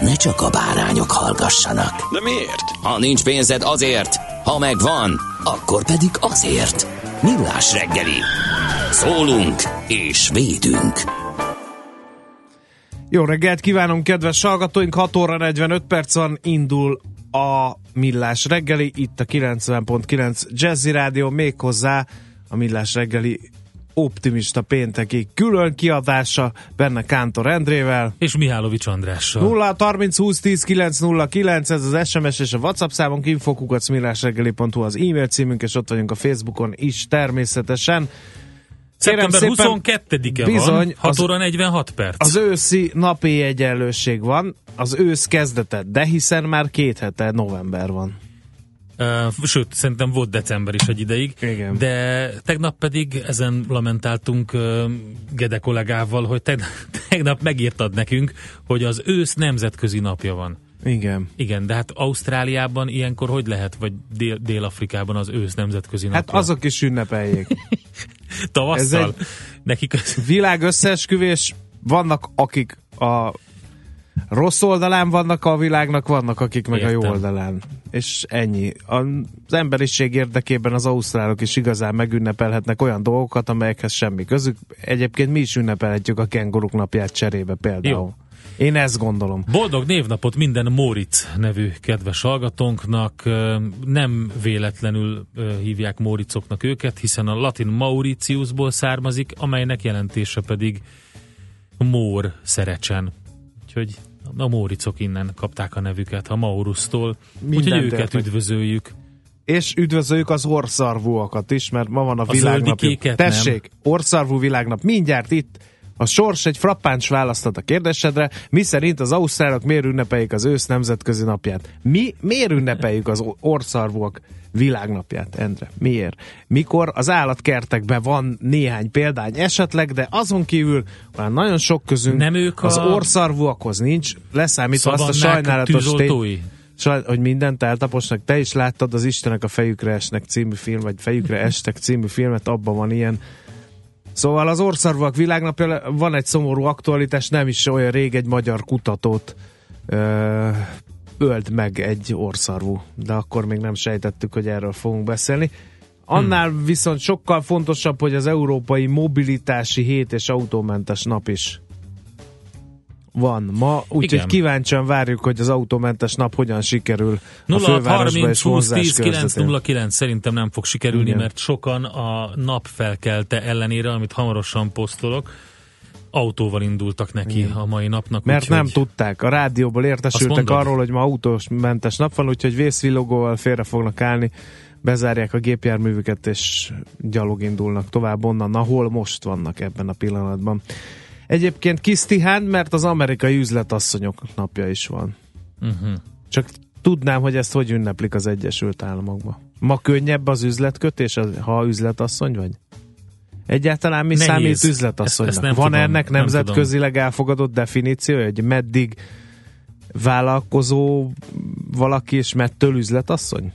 ne csak a bárányok hallgassanak. De miért? Ha nincs pénzed azért, ha megvan, akkor pedig azért. Millás reggeli. Szólunk és védünk. Jó reggelt kívánom, kedves hallgatóink! 6 óra 45 percen indul a Millás reggeli, itt a 90.9 Jazzy Rádió, méghozzá a Millás reggeli optimista pénteki külön kiadása benne Kántor Endrével. És Mihálovics Andrással. 0 30 20 10 909, ez az SMS és a WhatsApp számunk, infokukacmillásreggeli.hu az e-mail címünk, és ott vagyunk a Facebookon is természetesen. Kérem Szeptember szépen, 22-e bizony, van, 6 az- óra 46 perc. Az őszi napi egyenlőség van, az ősz kezdete, de hiszen már két hete november van. Uh, sőt, szerintem volt december is egy ideig. Igen. De tegnap pedig ezen lamentáltunk uh, Gede kollégával, hogy tegnap, tegnap megírtad nekünk, hogy az ősz nemzetközi napja van. Igen. Igen, de hát Ausztráliában ilyenkor hogy lehet, vagy Dél- Dél-Afrikában az ősz nemzetközi Hát napja? azok is ünnepeljék. Tavasszal? ez Nekik az... Világ összeesküvés, vannak akik a rossz oldalán vannak a világnak, vannak akik meg a jó Értem. oldalán. És ennyi. Az emberiség érdekében az ausztrálok is igazán megünnepelhetnek olyan dolgokat, amelyekhez semmi közük. Egyébként mi is ünnepelhetjük a kenguruk napját cserébe például. Jó. Én ezt gondolom. Boldog névnapot minden Móricz nevű kedves hallgatónknak. Nem véletlenül hívják Móricoknak őket, hiszen a latin Mauritiusból származik, amelynek jelentése pedig Mór szerecsen. Úgyhogy a Móricok innen kapták a nevüket, a Maurusztól. Úgyhogy őket értek. üdvözöljük. És üdvözöljük az orszarvúakat is, mert ma van a, A világnapjuk. zöldikéket nem. Tessék, orszarvú világnap. Mindjárt itt a sors egy frappáns választat a kérdésedre, mi szerint az ausztrálok miért ünnepeljük az ősz nemzetközi napját? Mi miért ünnepeljük az orszarvúak világnapját, Endre? Miért? Mikor az állatkertekben van néhány példány esetleg, de azon kívül olyan nagyon sok közünk Nem ők az a- orszarvúakhoz nincs, leszámítva azt a sajnálatos tény? Saj, hogy mindent eltaposnak. Te is láttad az Istenek a fejükre esnek című film, vagy fejükre estek című filmet, abban van ilyen. Szóval az Orszarvak világnapja van egy szomorú aktualitás, nem is olyan rég egy magyar kutatót ö, ölt meg egy orszarvú, de akkor még nem sejtettük, hogy erről fogunk beszélni. Annál hmm. viszont sokkal fontosabb, hogy az Európai Mobilitási Hét és Autómentes Nap is van ma, úgyhogy kíváncsian várjuk, hogy az autómentes nap hogyan sikerül a 0 fővárosba 30 és 20 vonzás 10 9 körzetén. 0 9 szerintem nem fog sikerülni, Igen. mert sokan a nap felkelte ellenére, amit hamarosan posztolok, autóval indultak neki Igen. a mai napnak. Mert úgyhogy nem tudták, a rádióból értesültek arról, hogy ma autós mentes nap van, úgyhogy vészvillogóval félre fognak állni, bezárják a gépjárművüket, és gyalog indulnak tovább onnan, ahol most vannak ebben a pillanatban. Egyébként Kisztihán, mert az amerikai üzletasszonyok napja is van. Uh-huh. Csak tudnám, hogy ezt hogy ünneplik az Egyesült Államokban. Ma könnyebb az üzletkötés, ha üzletasszony vagy? Egyáltalán mi Nehéz. számít üzletasszonynak? Ezt- ezt nem Van tudom, ennek nem nemzetközileg elfogadott definíciója, hogy meddig vállalkozó valaki és mettől üzletasszony?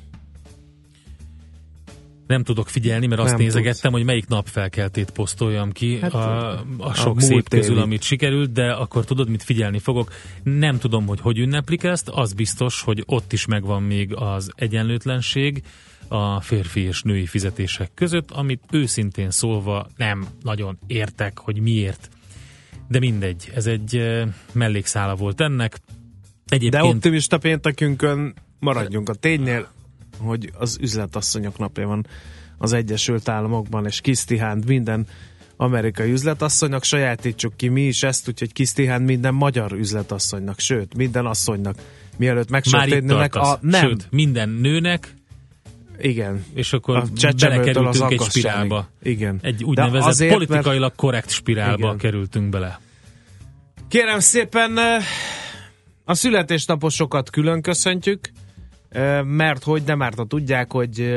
Nem tudok figyelni, mert azt Nem nézegettem, hogy melyik napfelkeltét posztoljam ki Hát, a, a a sok múlt szép közül, évi. amit sikerült, de akkor tudod, mit figyelni fogok. Nem tudom, hogy hogy ünneplik ezt, az biztos, hogy ott is megvan még az egyenlőtlenség a férfi és női fizetések között, amit őszintén szólva nem nagyon értek, hogy miért. De mindegy, ez egy mellékszála volt ennek. De Egyébként optimista péntekünkön maradjunk a ténynél, hogy az üzletasszonyok napja van az Egyesült Államokban, és Kisztihánt minden amerikai üzletasszonynak sajátítsuk ki mi is ezt, úgyhogy Kisztihánt minden magyar üzletasszonynak, sőt, minden asszonynak, mielőtt tartasz. a... Nem, Sőt, minden nőnek, igen. és akkor A belekerültünk egy spirálba. Igen. Egy úgynevezett azért, mert- politikailag korrekt spirálba Igen. kerültünk bele. Kérem szépen, a születésnaposokat külön köszöntjük, mert hogy nem árt, tudják, hogy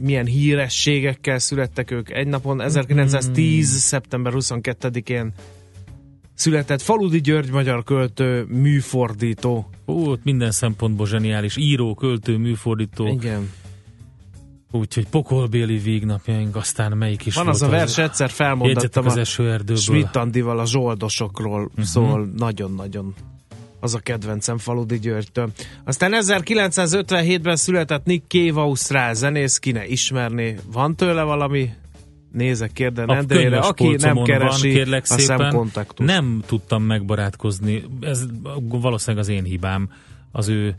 milyen hírességekkel születtek ők egy napon. 1910. szeptember 22-én született Faludi György magyar költő, műfordító. Ó, minden szempontból zseniális. Író, költő, műfordító. Igen. Úgyhogy pokolbéli végnapjaink, aztán melyik is Van volt az a vers, egyszer Jegyzetek felmondattam az a eső erdőből. Schmidt Andival a zsoldosokról Mhm. uh-huh. szól nagyon-nagyon az a kedvencem Faludi Györgytől. Aztán 1957-ben született Nick Cave, ausztrál zenész, ki ne ismerné. Van tőle valami? Nézek kérden Endrére. Aki nem keresi, van, kérlek a szépen. szemkontaktus. Nem tudtam megbarátkozni. Ez valószínűleg az én hibám. Az ő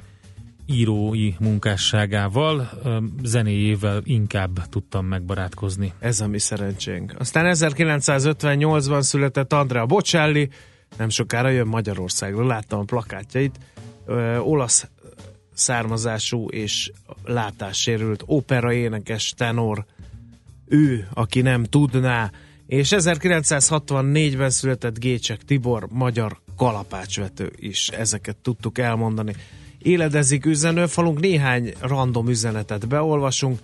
írói munkásságával, zenéjével inkább tudtam megbarátkozni. Ez a mi szerencsénk. Aztán 1958-ban született Andrea Bocelli, nem sokára jön Magyarországról, láttam a plakátjait. Ö, olasz származású és látássérült opera énekes tenor. Ő, aki nem tudná. És 1964-ben született Gécsek Tibor, magyar kalapácsvető is. Ezeket tudtuk elmondani. Éledezik üzenőfalunk, néhány random üzenetet beolvasunk.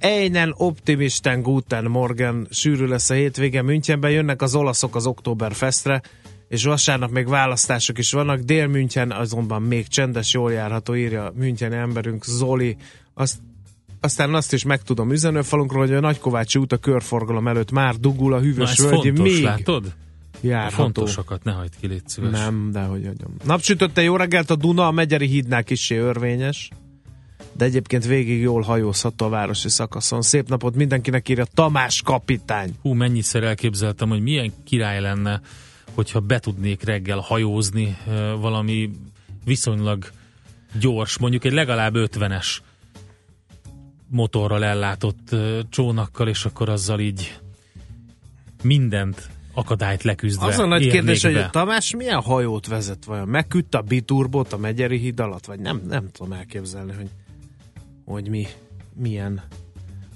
Einen optimisten guten morgen, sűrű lesz a hétvége Münchenben, jönnek az olaszok az Oktoberfestre, és vasárnap még választások is vannak, Dél-München azonban még csendes, jól járható, írja a Müncheni emberünk Zoli. Azt, aztán azt is megtudom üzenőfalunkról, hogy a Nagykovácsi út a körforgalom előtt már dugul a Na hűvös ez völgyi, fontos, még látod? Járható. Fontosakat ne hagyd ki, légy szíves. Nem, de hogy hagyom. Napsütötte jó reggelt, a Duna a Megyeri hídnál kissé örvényes, de egyébként végig jól hajózható a városi szakaszon. Szép napot mindenkinek írja Tamás kapitány. Hú, mennyiszer elképzeltem, hogy milyen király lenne, hogyha be tudnék reggel hajózni valami viszonylag gyors, mondjuk egy legalább 50-es motorral ellátott csónakkal, és akkor azzal így mindent akadályt leküzdve Az a nagy kérdés, hogy be. a Tamás milyen hajót vezet vajon? Megküldte a biturbot a Megyeri híd alatt? Vagy nem, nem tudom elképzelni, hogy, hogy mi, milyen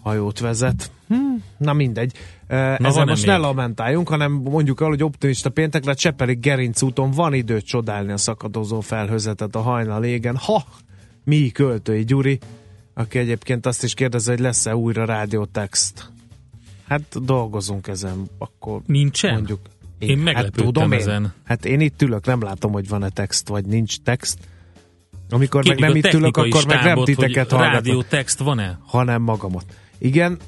hajót vezet. Hm, na mindegy. Na, Ezzel most ne még? lamentáljunk, hanem mondjuk el, hogy optimista péntekre Csepeli Gerinc úton van idő csodálni a szakadozó felhőzetet a hajnal égen. Ha! Mi költői Gyuri, aki egyébként azt is kérdezi, hogy lesz-e újra rádiótext. Hát dolgozunk ezen, akkor Nincsen? mondjuk. Én meglepődtem tudom ezen. Hát én itt ülök, nem látom, hogy van-e text, vagy nincs text. Amikor Kérjük meg nem itt ülök, akkor meg nem titeket hallgatok, rádió text van-e? hanem magamat. Igen,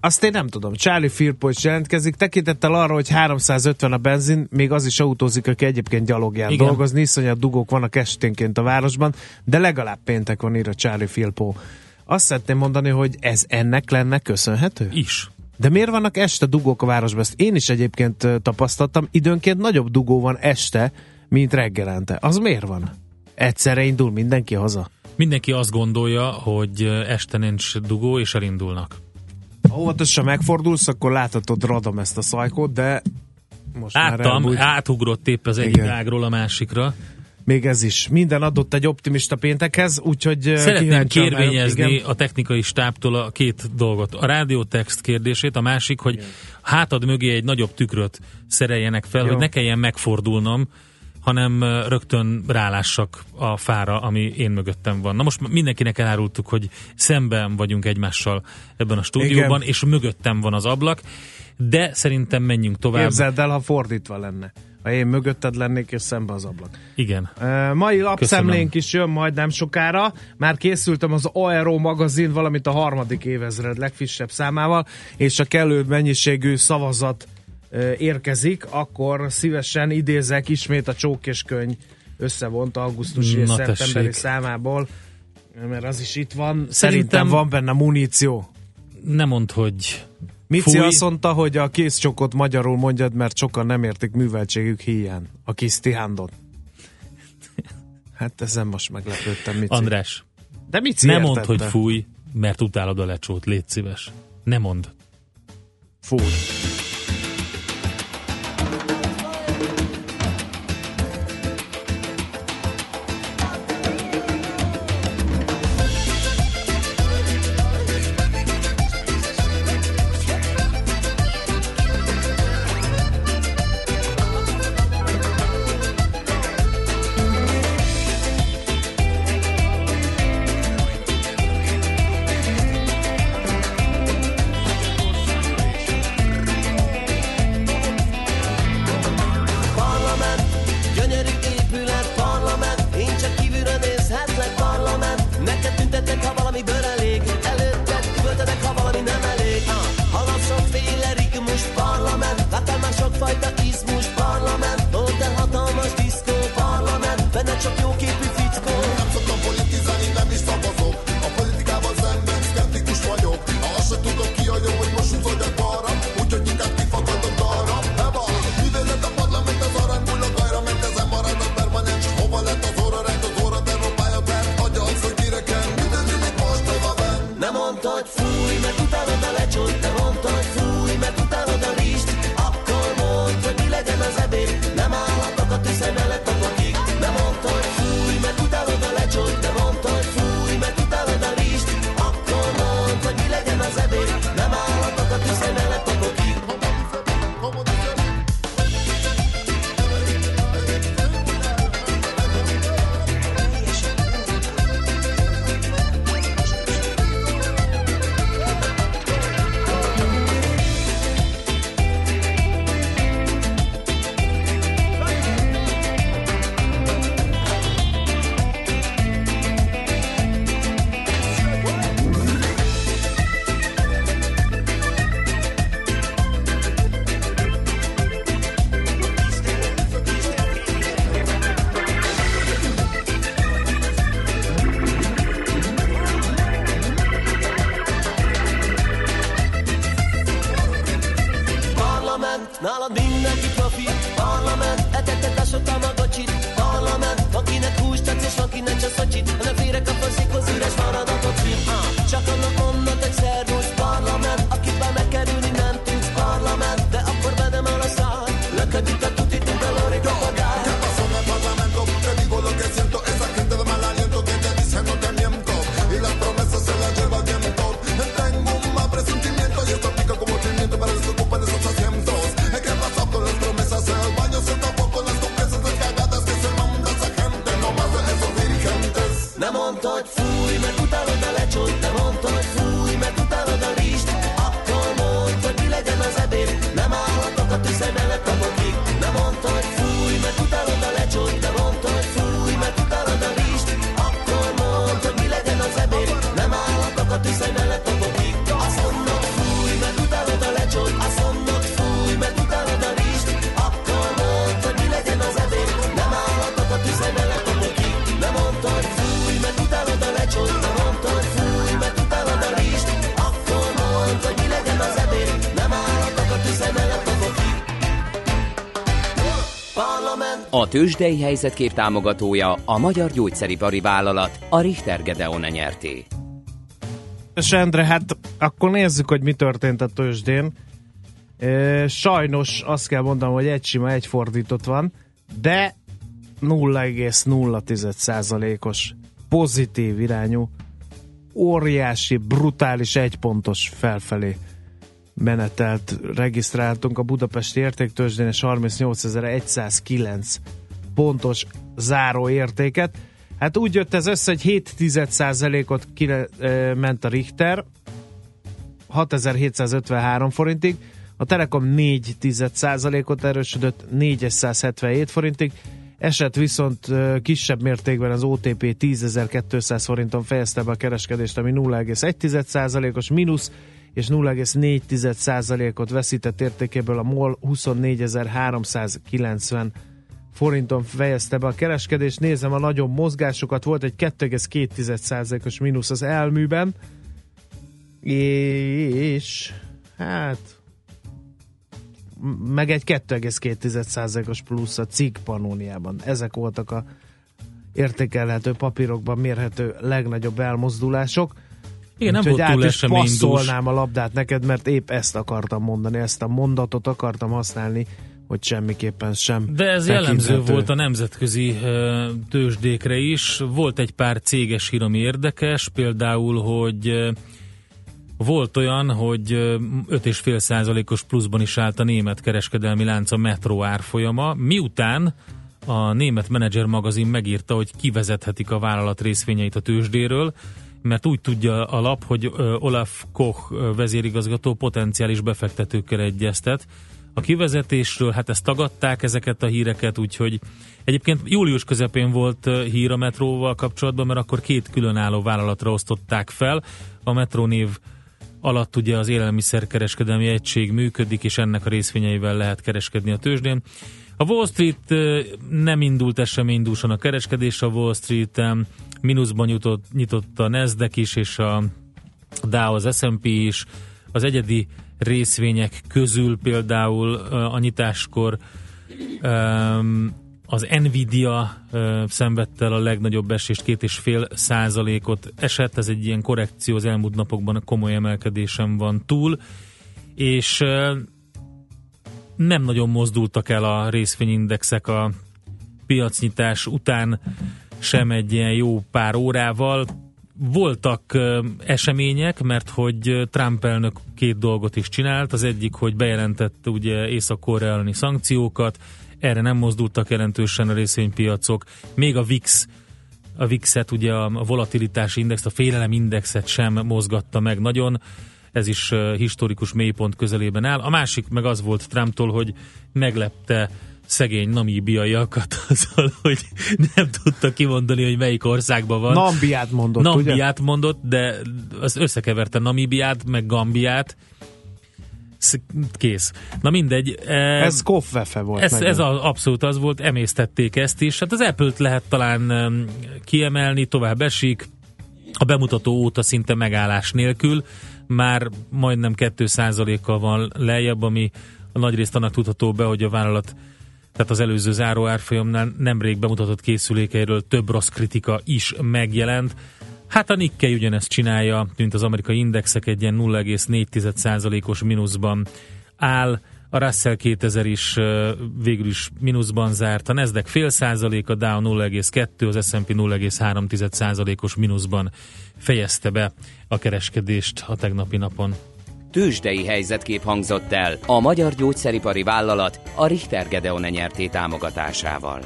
azt én nem tudom. Charlie Firpo is jelentkezik, tekintettel arra, hogy 350 a benzin, még az is autózik, aki egyébként gyalogján Igen. dolgozni, iszonyat dugók vannak esténként a városban, de legalább péntek van ír a Charlie Firpo. Azt szeretném mondani, hogy ez ennek lenne köszönhető? Is. De miért vannak este dugók a városban? Ezt én is egyébként tapasztaltam. Időnként nagyobb dugó van este, mint reggelente. Az miért van? Egyszerre indul mindenki haza. Mindenki azt gondolja, hogy este nincs dugó, és elindulnak. Ha óvatosan megfordulsz, akkor láthatod radom ezt a szajkót, de most már Láttam, elbújt. átugrott épp az egyik ágról a másikra. Még ez is. Minden adott egy optimista péntekhez, úgyhogy Szeretném kérvényezni. Igen. a technikai stábtól a két dolgot. A rádiótext kérdését, a másik, hogy hátad mögé egy nagyobb tükröt szereljenek fel, Jó. hogy ne kelljen megfordulnom, hanem rögtön rálássak a fára, ami én mögöttem van. Na most mindenkinek elárultuk, hogy szemben vagyunk egymással ebben a stúdióban, Igen. és mögöttem van az ablak, de szerintem menjünk tovább. Képzeld el, ha fordítva lenne. Ha én mögötted lennék, és szembe az ablak. Igen. Uh, mai lapszemlénk is jön majd nem sokára. Már készültem az Aero magazin, valamint a harmadik évezred legfrissebb számával, és a kellő mennyiségű szavazat érkezik, akkor szívesen idézek ismét a Csók és Könyv összevont augusztusi és szeptemberi számából, mert az is itt van. Szerintem, Szerintem- van benne muníció. Nem mond, hogy Mici Fúj. azt mondta, hogy a készcsokot magyarul mondjad, mert sokan nem értik műveltségük híján. A kis tihándot. Hát ezen most meglepődtem, Mici. András, De Mici ne mondd, hogy fúj, mert utálod a lecsót, légy szíves. Ne mondd. Fúj. A tőzsdei helyzetkép támogatója a Magyar Gyógyszeripari Vállalat, a Richter Gedeon nyerté. És Endre, hát akkor nézzük, hogy mi történt a tőzsdén. E, sajnos azt kell mondanom, hogy egy sima, egy fordított van, de 0,0%-os pozitív irányú, óriási, brutális egypontos felfelé menetelt regisztráltunk a budapesti értéktőzsdén és 38.109 pontos záró értéket. Hát úgy jött ez össze, hogy 7 ot kire, e, ment a Richter, 6753 forintig, a Telekom 4% ot erősödött 477 forintig, esett viszont ö, kisebb mértékben az OTP 10.200 forinton fejezte be a kereskedést, ami 0,1%-os mínusz, és 0,4%-ot veszített értékéből a MOL 24.390 forinton fejezte be a kereskedést. Nézem a nagyobb mozgásokat, volt egy 2,2%-os mínusz az elműben, és hát meg egy 2,2%-os plusz a cikk panóniában. Ezek voltak a értékelhető papírokban mérhető legnagyobb elmozdulások. Igen, nem Úgyhogy volt túl át passzolnám a labdát neked, mert épp ezt akartam mondani, ezt a mondatot akartam használni, hogy semmiképpen sem De ez jellemző volt a nemzetközi tőzsdékre is. Volt egy pár céges hír, ami érdekes, például, hogy volt olyan, hogy ö, 5,5 százalékos pluszban is állt a német kereskedelmi lánc a Metro árfolyama, miután a német menedzser magazin megírta, hogy kivezethetik a vállalat részvényeit a tőzsdéről, mert úgy tudja a lap, hogy Olaf Koch vezérigazgató potenciális befektetőkkel egyeztet. A kivezetésről, hát ezt tagadták ezeket a híreket, úgyhogy egyébként július közepén volt hír a metróval kapcsolatban, mert akkor két különálló vállalatra osztották fel. A metró név alatt ugye az élelmiszerkereskedelmi egység működik, és ennek a részvényeivel lehet kereskedni a tőzsdén. A Wall Street nem indult eseménydúsan a kereskedés, a Wall Street mínuszban nyitott, nyitott a Nasdaq is, és a Dow, az S&P is. Az egyedi részvények közül például a nyitáskor az Nvidia szenvedte el a legnagyobb esést, két és fél százalékot esett, ez egy ilyen korrekció az elmúlt napokban komoly emelkedésen van túl, és nem nagyon mozdultak el a részvényindexek a piacnyitás után sem egy ilyen jó pár órával. Voltak események, mert hogy Trump elnök két dolgot is csinált. Az egyik, hogy bejelentette ugye Észak-Korea elleni szankciókat, erre nem mozdultak jelentősen a részvénypiacok. Még a VIX a VIX-et, ugye a volatilitási index, a félelem indexet sem mozgatta meg nagyon, ez is historikus mélypont közelében áll. A másik meg az volt Trumptól, hogy meglepte szegény namíbiaiakat azzal, hogy nem tudta kimondani, hogy melyik országban van. Nambiát mondott, ugye? Nambiát mondott, de az összekeverte Namibiát, meg Gambiát. Sz- Kész. Na mindegy. eh, Ez Koffefe volt. ez, megint. ez az, abszolút az volt, emésztették ezt is. Hát az Apple-t lehet talán em, kiemelni, tovább esik. A bemutató óta szinte megállás nélkül, már majdnem 2%-kal van lejjebb, ami a nagyrészt annak tudható be, hogy a vállalat tehát az előző záró árfolyamnál nemrég bemutatott készülékeiről több rossz kritika is megjelent. Hát a Nikkei ugyanezt csinálja, mint az amerikai indexek egy ilyen 0,4%-os mínuszban áll. A Russell 2000 is végül is mínuszban zárt, a Nasdaq fél százalék, a Dow 0,2, az S&P 0,3 százalékos mínuszban fejezte be a kereskedést a tegnapi napon. Tőzsdei helyzetkép hangzott el a magyar gyógyszeripari vállalat a Richter Gedeon nyerté támogatásával.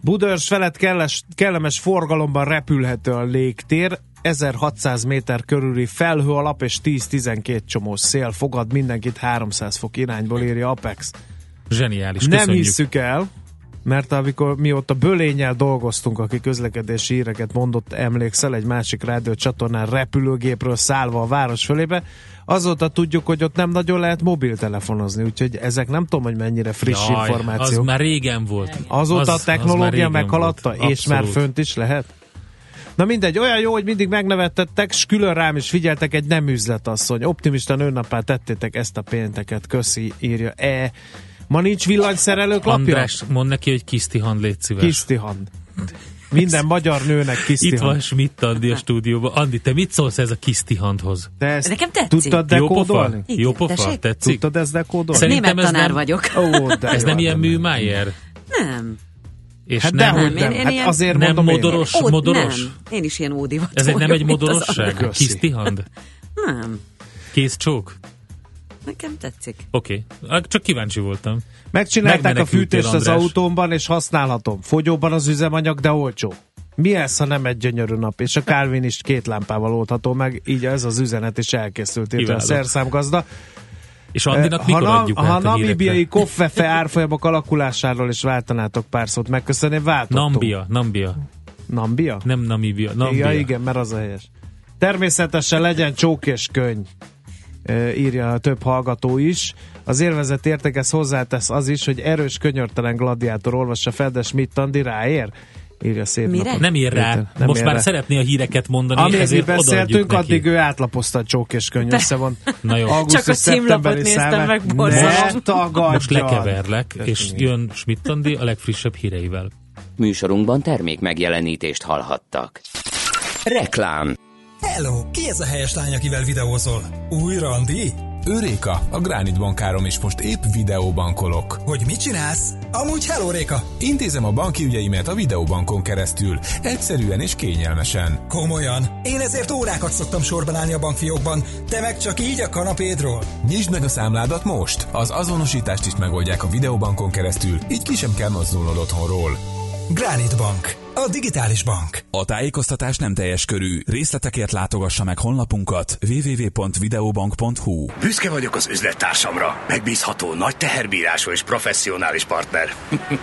Budörs felett kelles, kellemes forgalomban repülhető a légtér, 1600 méter körüli felhő alap és 10-12 csomós szél fogad mindenkit 300 fok irányból írja Apex. Zseniális, Nem köszönjük. hisszük el, mert amikor mióta Bölényel dolgoztunk, aki közlekedési híreket mondott, emlékszel, egy másik rádió csatornán repülőgépről szállva a város fölébe, azóta tudjuk, hogy ott nem nagyon lehet mobiltelefonozni, úgyhogy ezek nem tudom, hogy mennyire friss Jaj, információk. Az már régen volt. Azóta Az- a az technológia régen meghaladta, volt. és már fönt is lehet? Na mindegy, olyan jó, hogy mindig megnevettettek, s külön rám is figyeltek egy nem üzletasszony. Optimisten önnapá tettétek ezt a pénteket, köszi, írja. E, ma nincs villanyszerelők lapja? András, mondd neki, hogy Kisztihan, légy szíves. Kisztihand. Minden magyar nőnek Itt kisztihand. van Schmidt Andi a stúdióban. Andi, te mit szólsz ez a Kisztihandhoz? Te ezt Nekem tetszik. Tudtad Jó pofa? dekódolni? Igen, Jó pofa? tessék? Tetszik? Tudtad ezt dekódolni? Szerintem Német ez tanár nem- vagyok. Ó, de Ez jó, nem de ilyen műmájer? Nem. És Hát nem, Nem, nem. én- én Hát azért nem mondom én. modoros, Ó, modoros? Nem. Én is ilyen ódivat Ez egy, nem egy modorosság? Kisztihand? Nem. Kész csók? Nekem tetszik. Oké, okay. csak kíváncsi voltam. Megcsinálták a fűtést az András. autómban, és használhatom. Fogyóban az üzemanyag, de olcsó. Mi ez, ha nem egy gyönyörű nap? És a Calvin is két lámpával oldható meg, így ez az üzenet is elkészült. Itt a szerszámgazda. És Andinak ha, mikor na, adjuk ha namibiai koffefe árfolyamok alakulásáról is váltanátok pár szót megköszönni, váltottunk. Nambia, Nambia. Nambia? Nem Namibia, Nambia. Ja, igen, mert az a helyes. Természetesen legyen csók és könyv, írja a több hallgató is. Az élvezet értékhez hozzátesz az is, hogy erős, könyörtelen gladiátor olvassa fel, de Schmidt Andi ráér, írja szép Mire? napot. Nem ír rá. Nem Most ér már rá. szeretné a híreket mondani, Amíg beszéltünk, addig ő átlapozta a csók és könyv összevon. Na jó. Augusztus, Csak a címlapot néztem meg, borzalom. Most lekeverlek, és jön Schmidt Andi a legfrissebb híreivel. Műsorunkban termék megjelenítést hallhattak. Reklám Hello, ki ez a helyes lány, akivel videózol? Új randi? Őréka, a Gránit bankárom is most épp videóbankolok. Hogy mit csinálsz? Amúgy hello, Réka! Intézem a banki ügyeimet a videóbankon keresztül, egyszerűen és kényelmesen. Komolyan? Én ezért órákat szoktam sorban állni a bankfiókban, te meg csak így a kanapédról. Nyisd meg a számládat most! Az azonosítást is megoldják a videóbankon keresztül, így ki sem kell mozdulnod otthonról. Granite Bank. A digitális bank. A tájékoztatás nem teljes körű. Részletekért látogassa meg honlapunkat www.videobank.hu Büszke vagyok az üzlettársamra. Megbízható, nagy teherbírású és professzionális partner.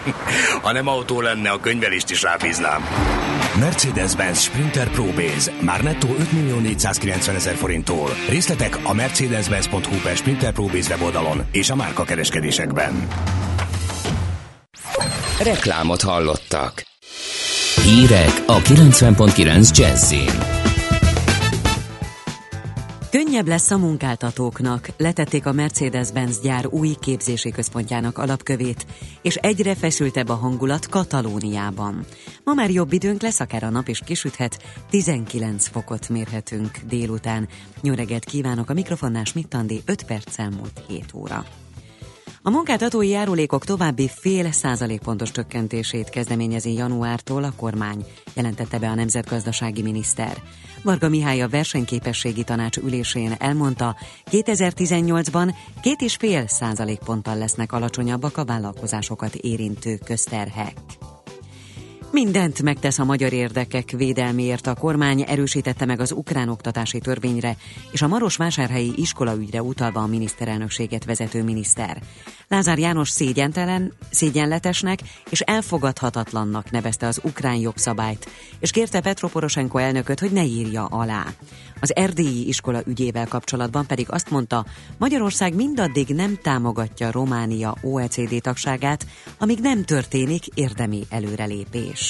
ha nem autó lenne, a könyvelést is rábíznám. Mercedes-Benz Sprinter Pro Base. Már nettó 5 millió 490 ezer forinttól. Részletek a mercedes-benz.hu per Sprinter Pro Base weboldalon és a márka kereskedésekben. Reklámot hallottak. Hírek a 90.9 Jazzin. Könnyebb lesz a munkáltatóknak. Letették a Mercedes-Benz gyár új képzési központjának alapkövét, és egyre feszültebb a hangulat Katalóniában. Ma már jobb időnk lesz, akár a nap is kisüthet, 19 fokot mérhetünk délután. Reggelt kívánok a mikrofonnál Smittandi 5 perccel múlt 7 óra. A munkáltatói járulékok további fél százalékpontos csökkentését kezdeményezi januártól a kormány, jelentette be a nemzetgazdasági miniszter. Varga Mihály a versenyképességi tanács ülésén elmondta, 2018-ban két és fél százalékponttal lesznek alacsonyabbak a vállalkozásokat érintő közterhek. Mindent megtesz a magyar érdekek védelméért a kormány erősítette meg az ukrán oktatási törvényre és a Marosvásárhelyi iskolaügyre utalva a miniszterelnökséget vezető miniszter. Lázár János szégyentelen, szégyenletesnek és elfogadhatatlannak nevezte az ukrán jogszabályt, és kérte Petro Poroshenko elnököt, hogy ne írja alá. Az erdélyi iskola ügyével kapcsolatban pedig azt mondta, Magyarország mindaddig nem támogatja Románia OECD tagságát, amíg nem történik érdemi előrelépés.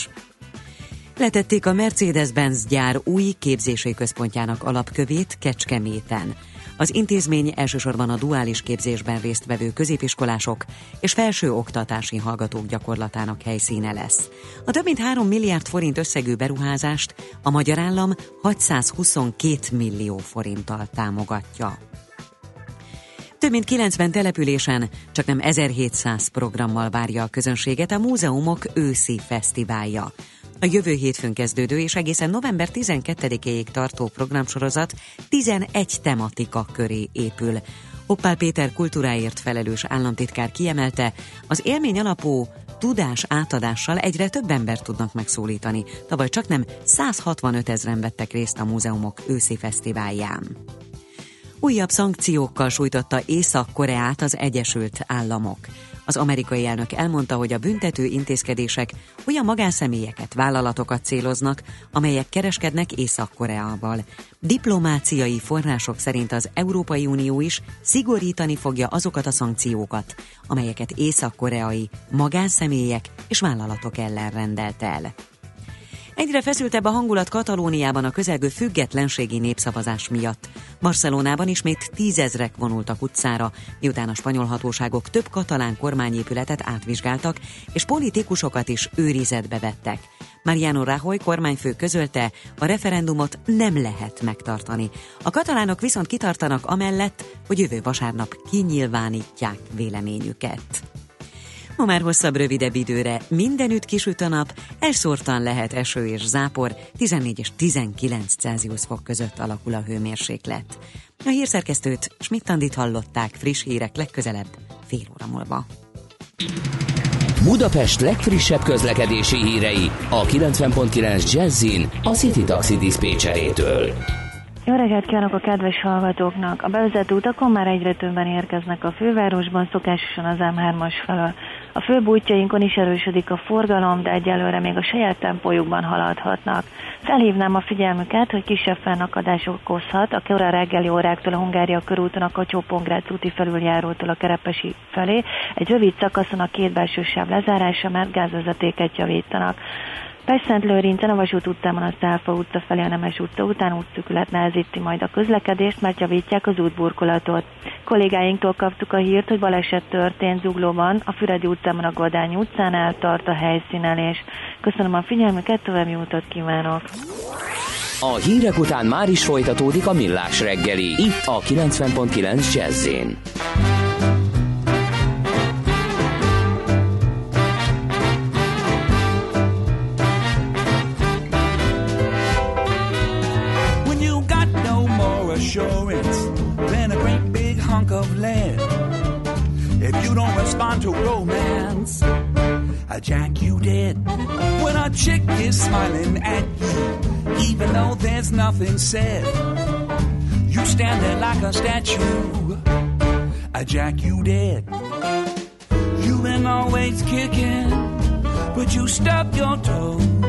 Letették a Mercedes-Benz gyár új képzési központjának alapkövét Kecskeméten. Az intézmény elsősorban a duális képzésben résztvevő középiskolások és felső oktatási hallgatók gyakorlatának helyszíne lesz. A több mint 3 milliárd forint összegű beruházást a magyar állam 622 millió forinttal támogatja. Több mint 90 településen csak nem 1700 programmal várja a közönséget a múzeumok őszi fesztiválja. A jövő hétfőn kezdődő és egészen november 12-ig tartó programsorozat 11 tematika köré épül. Hoppál Péter kultúráért felelős államtitkár kiemelte, az élmény alapú tudás átadással egyre több embert tudnak megszólítani. Tavaly csak nem 165 ezeren vettek részt a múzeumok őszi fesztiválján. Újabb szankciókkal sújtotta Észak-Koreát az Egyesült Államok. Az amerikai elnök elmondta, hogy a büntető intézkedések olyan magánszemélyeket, vállalatokat céloznak, amelyek kereskednek Észak-Koreával. Diplomáciai források szerint az Európai Unió is szigorítani fogja azokat a szankciókat, amelyeket észak-koreai magánszemélyek és vállalatok ellen rendelt el. Egyre feszültebb a hangulat Katalóniában a közelgő függetlenségi népszavazás miatt. Barcelonában ismét tízezrek vonultak utcára, miután a spanyol hatóságok több katalán kormányépületet átvizsgáltak, és politikusokat is őrizetbe vettek. Mariano Rajoy kormányfő közölte, a referendumot nem lehet megtartani. A katalánok viszont kitartanak amellett, hogy jövő vasárnap kinyilvánítják véleményüket. Ma már hosszabb, rövidebb időre mindenütt kisüt a nap, elszórtan lehet eső és zápor, 14 és 19 Celsius fok között alakul a hőmérséklet. A hírszerkesztőt Schmidt-Tandit hallották friss hírek legközelebb, fél óra múlva. Budapest legfrissebb közlekedési hírei a 90.9 Jazzin a City Taxi Dispécsejétől. Jó reggelt kívánok a kedves hallgatóknak! A bevezető utakon már egyre többen érkeznek a fővárosban, szokásosan az M3-as felől. A főbb útjainkon is erősödik a forgalom, de egyelőre még a saját tempójukban haladhatnak. Felhívnám a figyelmüket, hogy kisebb fennakadás okozhat a kora reggeli óráktól a Hungária körúton a kacsó úti felüljárótól a Kerepesi felé. Egy rövid szakaszon a két belső sáv lezárása, mert gázvezetéket javítanak. Pest-Szent Lőrincen a Vasút utcában a Szálfa utca felé a Nemes utca után útszükület nehezíti majd a közlekedést, mert javítják az útburkolatot. Kollégáinktól kaptuk a hírt, hogy baleset történt Zuglóban, a Füredi utcában a Godány utcánál tart a helyszínelés. Köszönöm a figyelmüket, további utat kívánok! A hírek után már is folytatódik a millás reggeli, itt a 90.9 jazz more assurance than a great big hunk of lead. If you don't respond to romance, I jack you dead. When a chick is smiling at you, even though there's nothing said, you stand there like a statue. I jack you dead. You've been always kicking, but you stub your toes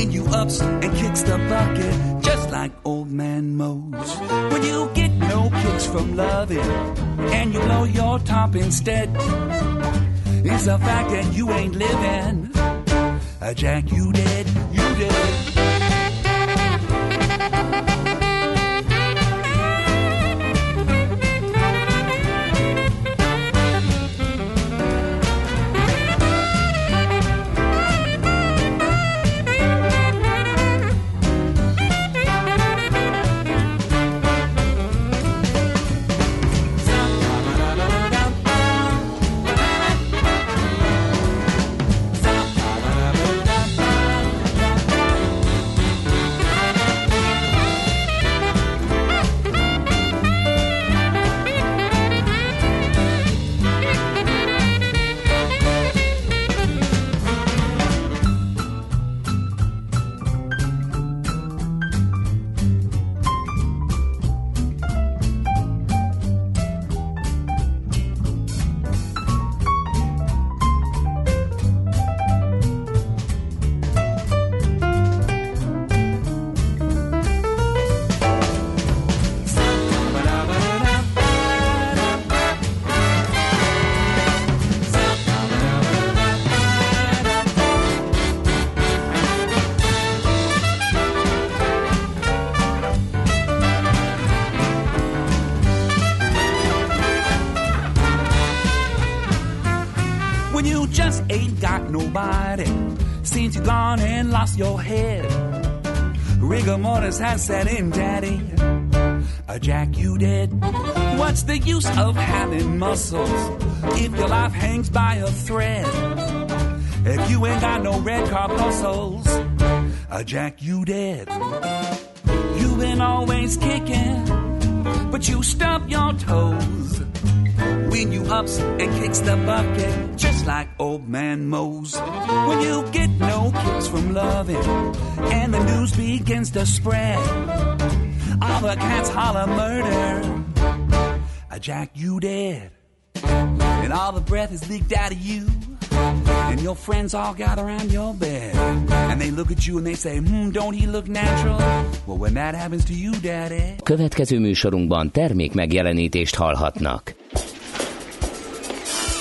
when you ups and kicks the bucket, just like old man Mose. When you get no kicks from loving, and you blow your top instead, it's a fact that you ain't living. Jack you dead, you dead. Your head. Rigor mortis has set in, daddy. A jack you dead. What's the use of having muscles if your life hangs by a thread? If you ain't got no red corpuscles, a jack you dead. You've been always kicking, but you stub your toes when you ups and kicks the bucket, just like old man Mose. When you get no from loving, and the news begins to spread, all the cats holler murder. I jack you dead, and all the breath is leaked out of you. And your friends all gather around your bed, and they look at you and they say, Hmm, don't he look natural? Well, when that happens to you, daddy. Következő műsorunkban termék megjelenítést hallhatnak.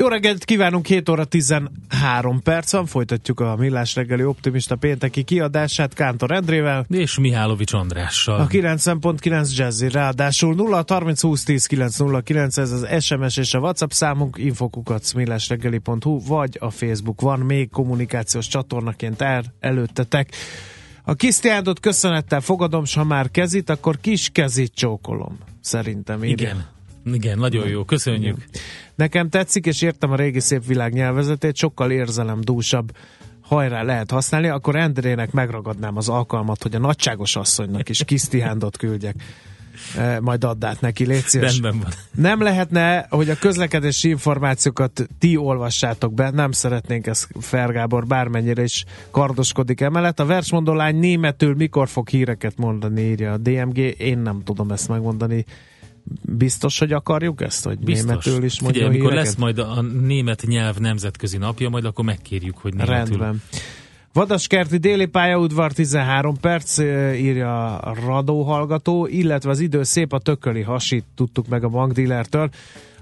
Jó reggelt kívánunk, 7 óra 13 perc van, folytatjuk a Millás reggeli optimista pénteki kiadását Kántor Endrével. És Mihálovics Andrással. A 90.9 Jazzy, ráadásul 0 30 20 10 909, ez az SMS és a WhatsApp számunk, infokukat millásreggeli.hu, vagy a Facebook van még kommunikációs csatornaként el, előttetek. A Kisztiádot köszönettel fogadom, s ha már kezit, akkor kis kezit csókolom. Szerintem írja. Igen. Igen, nagyon jó, köszönjük. Nekem tetszik, és értem a régi szép világ nyelvezetét, sokkal érzelemdúsabb hajrá lehet használni, akkor Endrének megragadnám az alkalmat, hogy a nagyságos asszonynak is kisztihándot küldjek. E, majd add át neki, légy szíves. Rendben van. Nem lehetne, hogy a közlekedési információkat ti olvassátok be, nem szeretnénk ezt Fergábor bármennyire is kardoskodik emellett. A versmondó lány németül mikor fog híreket mondani, írja a DMG, én nem tudom ezt megmondani. Biztos, hogy akarjuk ezt, hogy Biztos. németül is mondja Figyelj, amikor lesz majd a német nyelv nemzetközi napja, majd akkor megkérjük, hogy németül. Rendben. Vadaskerti déli pályaudvar 13 perc, írja a Radó hallgató, illetve az idő szép a tököli hasit tudtuk meg a bankdílertől.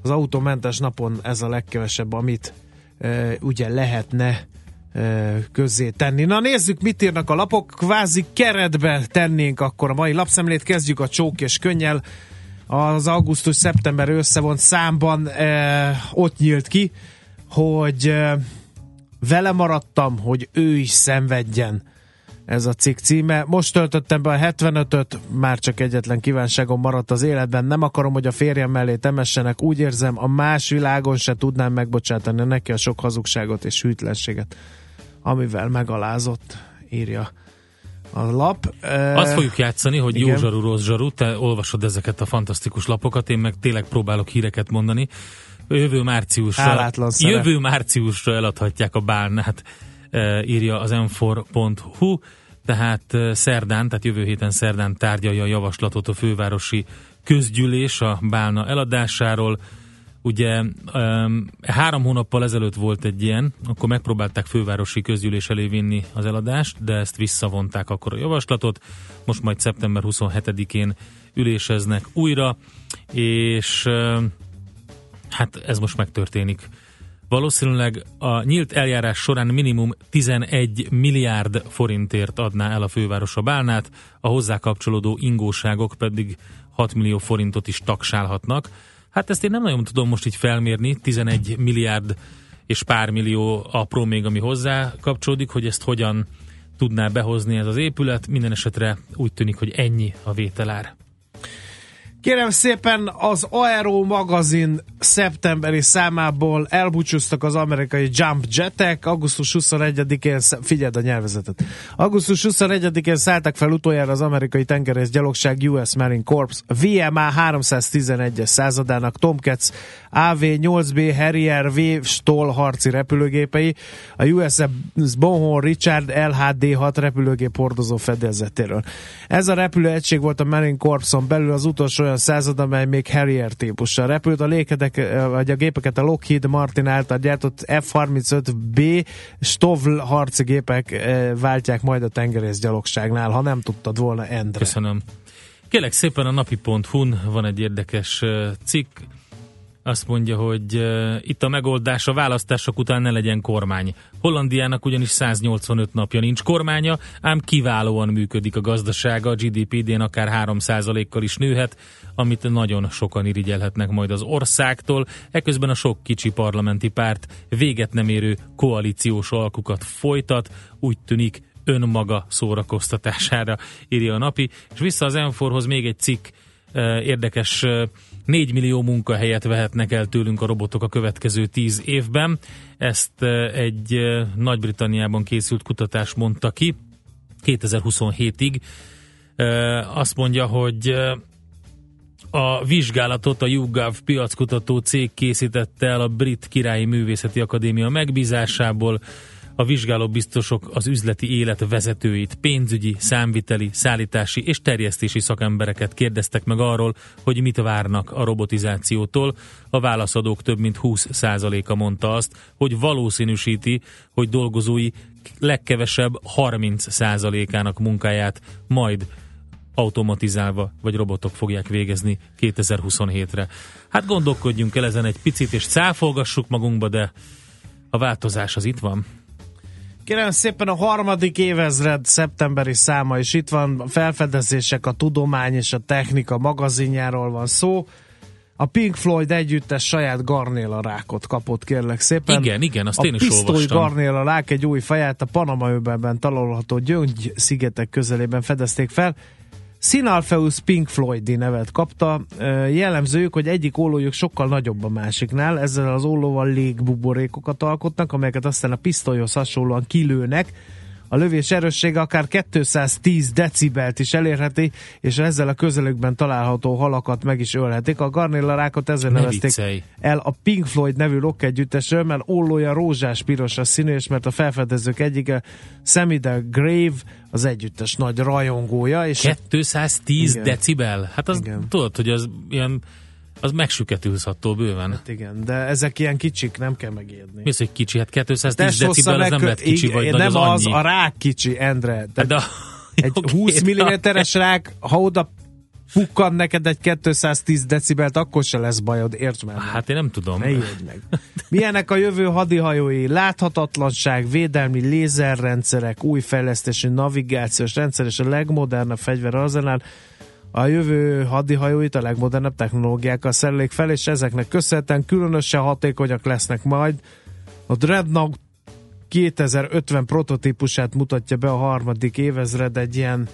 Az autómentes napon ez a legkevesebb, amit e, ugye lehetne e, közzé tenni. Na nézzük, mit írnak a lapok. Kvázi keretbe tennénk akkor a mai lapszemlét. Kezdjük a csók és könnyel. Az augusztus-szeptember összevont számban e, ott nyílt ki, hogy e, vele maradtam, hogy ő is szenvedjen. Ez a cikk címe. Most töltöttem be a 75-öt, már csak egyetlen kívánságom maradt az életben. Nem akarom, hogy a férjem mellé temessenek. Úgy érzem, a más világon se tudnám megbocsátani neki a sok hazugságot és hűtlenséget, amivel megalázott, írja a lap. Azt fogjuk játszani, hogy igen. jó zsaru, rossz zsaru, te olvasod ezeket a fantasztikus lapokat, én meg tényleg próbálok híreket mondani. Jövő márciusra, jövő márciusra eladhatják a bálnát, írja az m4.hu, tehát szerdán, tehát jövő héten szerdán tárgyalja a javaslatot a fővárosi közgyűlés a bálna eladásáról. Ugye három hónappal ezelőtt volt egy ilyen, akkor megpróbálták fővárosi közgyűlés elé vinni az eladást, de ezt visszavonták akkor a javaslatot. Most majd szeptember 27-én üléseznek újra, és hát ez most megtörténik. Valószínűleg a nyílt eljárás során minimum 11 milliárd forintért adná el a főváros a bálnát, a hozzá kapcsolódó ingóságok pedig 6 millió forintot is taksálhatnak. Hát ezt én nem nagyon tudom most így felmérni, 11 milliárd és pár millió apró még, ami hozzá kapcsolódik, hogy ezt hogyan tudná behozni ez az épület. Minden esetre úgy tűnik, hogy ennyi a vételár. Kérem szépen, az Aero magazin szeptemberi számából elbúcsúztak az amerikai Jump Jetek. Augusztus 21-én, sz- figyeld a nyelvezetet, augusztus 21-én szálltak fel utoljára az amerikai tengerész gyalogság US Marine Corps VMA 311-es századának Tomcats AV-8B Harrier V Stoll harci repülőgépei, a USS Bonhoeffer Richard LHD-6 repülőgép hordozó fedezetéről. Ez a repülőegység volt a Marine Corpson belül az utolsó olyan század, amely még Harrier típussal repült. A lékedek, vagy a gépeket a Lockheed Martin által gyártott F-35B Stovl harci gépek eh, váltják majd a tengerész gyalogságnál, ha nem tudtad volna, Endre. Köszönöm. Kérlek szépen a napi.hu-n van egy érdekes uh, cikk, azt mondja, hogy uh, itt a megoldás a választások után ne legyen kormány. Hollandiának ugyanis 185 napja nincs kormánya, ám kiválóan működik a gazdasága, a GDP idén akár 3%-kal is nőhet, amit nagyon sokan irigyelhetnek majd az országtól. Eközben a sok kicsi parlamenti párt véget nem érő koalíciós alkukat folytat, úgy tűnik önmaga szórakoztatására írja a napi. És vissza az Enforhoz még egy cikk érdekes 4 millió munkahelyet vehetnek el tőlünk a robotok a következő 10 évben. Ezt egy Nagy-Britanniában készült kutatás mondta ki 2027-ig. Eh, Azt mondja, hogy a vizsgálatot a YouGov piackutató cég készítette el a Brit Királyi Művészeti Akadémia megbízásából. A vizsgálóbiztosok az üzleti élet vezetőit, pénzügyi, számviteli, szállítási és terjesztési szakembereket kérdeztek meg arról, hogy mit várnak a robotizációtól. A válaszadók több mint 20%-a mondta azt, hogy valószínűsíti, hogy dolgozói legkevesebb 30%-ának munkáját majd automatizálva, vagy robotok fogják végezni 2027-re. Hát gondolkodjunk el ezen egy picit, és cáfolgassuk magunkba, de a változás az itt van. Kérem szépen a harmadik évezred szeptemberi száma is itt van, a felfedezések, a tudomány és a technika magazinjáról van szó. A Pink Floyd együttes saját garnéla rákot kapott, kérlek szépen. Igen, igen, azt a én is olvastam. garnéla rák egy új faját a Panama öbelben található Gyöngy szigetek közelében fedezték fel. Sinalpheus Pink Floydi nevet kapta. Jellemzőjük, hogy egyik ollójuk sokkal nagyobb a másiknál, ezzel az ollóval légbuborékokat alkotnak, amelyeket aztán a pisztolyhoz hasonlóan kilőnek. A lövés erőssége akár 210 decibelt is elérheti, és ezzel a közelükben található halakat meg is ölhetik. A garnéllarákot ezzel Ne nevezték viccelj. el a Pink Floyd nevű rock együttesről, mert ollója rózsás-piros a színű, és mert a felfedezők egyike Sammy the Grave az együttes nagy rajongója. És 210 Igen. decibel? Hát az, Igen. tudod, hogy az ilyen, az megsüketülsz attól bőven. Hát igen, de ezek ilyen kicsik, nem kell megérni. Mi az, hogy kicsi? Hát 210 Test hossza decibel az nem meg- lehet kicsi, igen, vagy nagy, Nem az az, annyi. a rák kicsi, Endre. De, de, egy oké, 20 de- mm-es rák, ha oda pukkan neked egy 210 decibelt, akkor se lesz bajod, értsd már. meg. Hát én nem tudom. Ne meg. Milyenek a jövő hadihajói? Láthatatlanság, védelmi lézerrendszerek, új fejlesztésű navigációs rendszer és a legmodernebb fegyverarzenál. A jövő hadihajóit a legmodernebb technológiákkal szerelik fel, és ezeknek köszönhetően különösen hatékonyak lesznek majd. A Dreadnought 2050 prototípusát mutatja be a harmadik évezred egy ilyen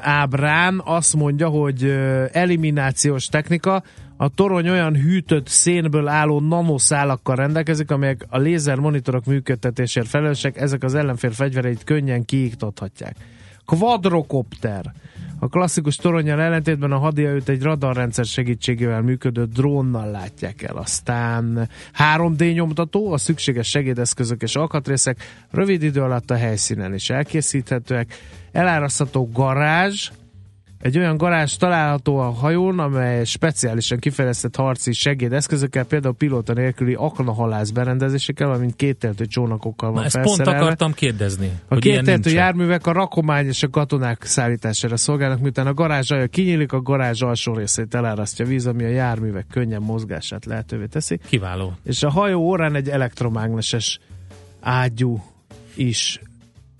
ábrán azt mondja, hogy eliminációs technika, a torony olyan hűtött szénből álló nanoszálakkal rendelkezik, amelyek a lézer monitorok működtetésért felelősek, ezek az ellenfél fegyvereit könnyen kiiktathatják. Quadrocopter. A klasszikus toronyal ellentétben a hadihajót egy radarrendszer segítségével működő drónnal látják el. Aztán 3D nyomtató, a szükséges segédeszközök és alkatrészek rövid idő alatt a helyszínen is elkészíthetőek. Elárasztható garázs, egy olyan garázs található a hajón, amely speciálisan kifejlesztett harci segédeszközökkel, például pilóta nélküli aknahalász berendezésekkel, valamint kétteltő csónakokkal van Na, ezt pont akartam kérdezni. A nincsen. járművek a rakomány és a katonák szállítására szolgálnak, miután a garázs alja kinyílik, a garázs alsó részét elárasztja víz, ami a járművek könnyen mozgását lehetővé teszi. Kiváló. És a hajó órán egy elektromágneses ágyú is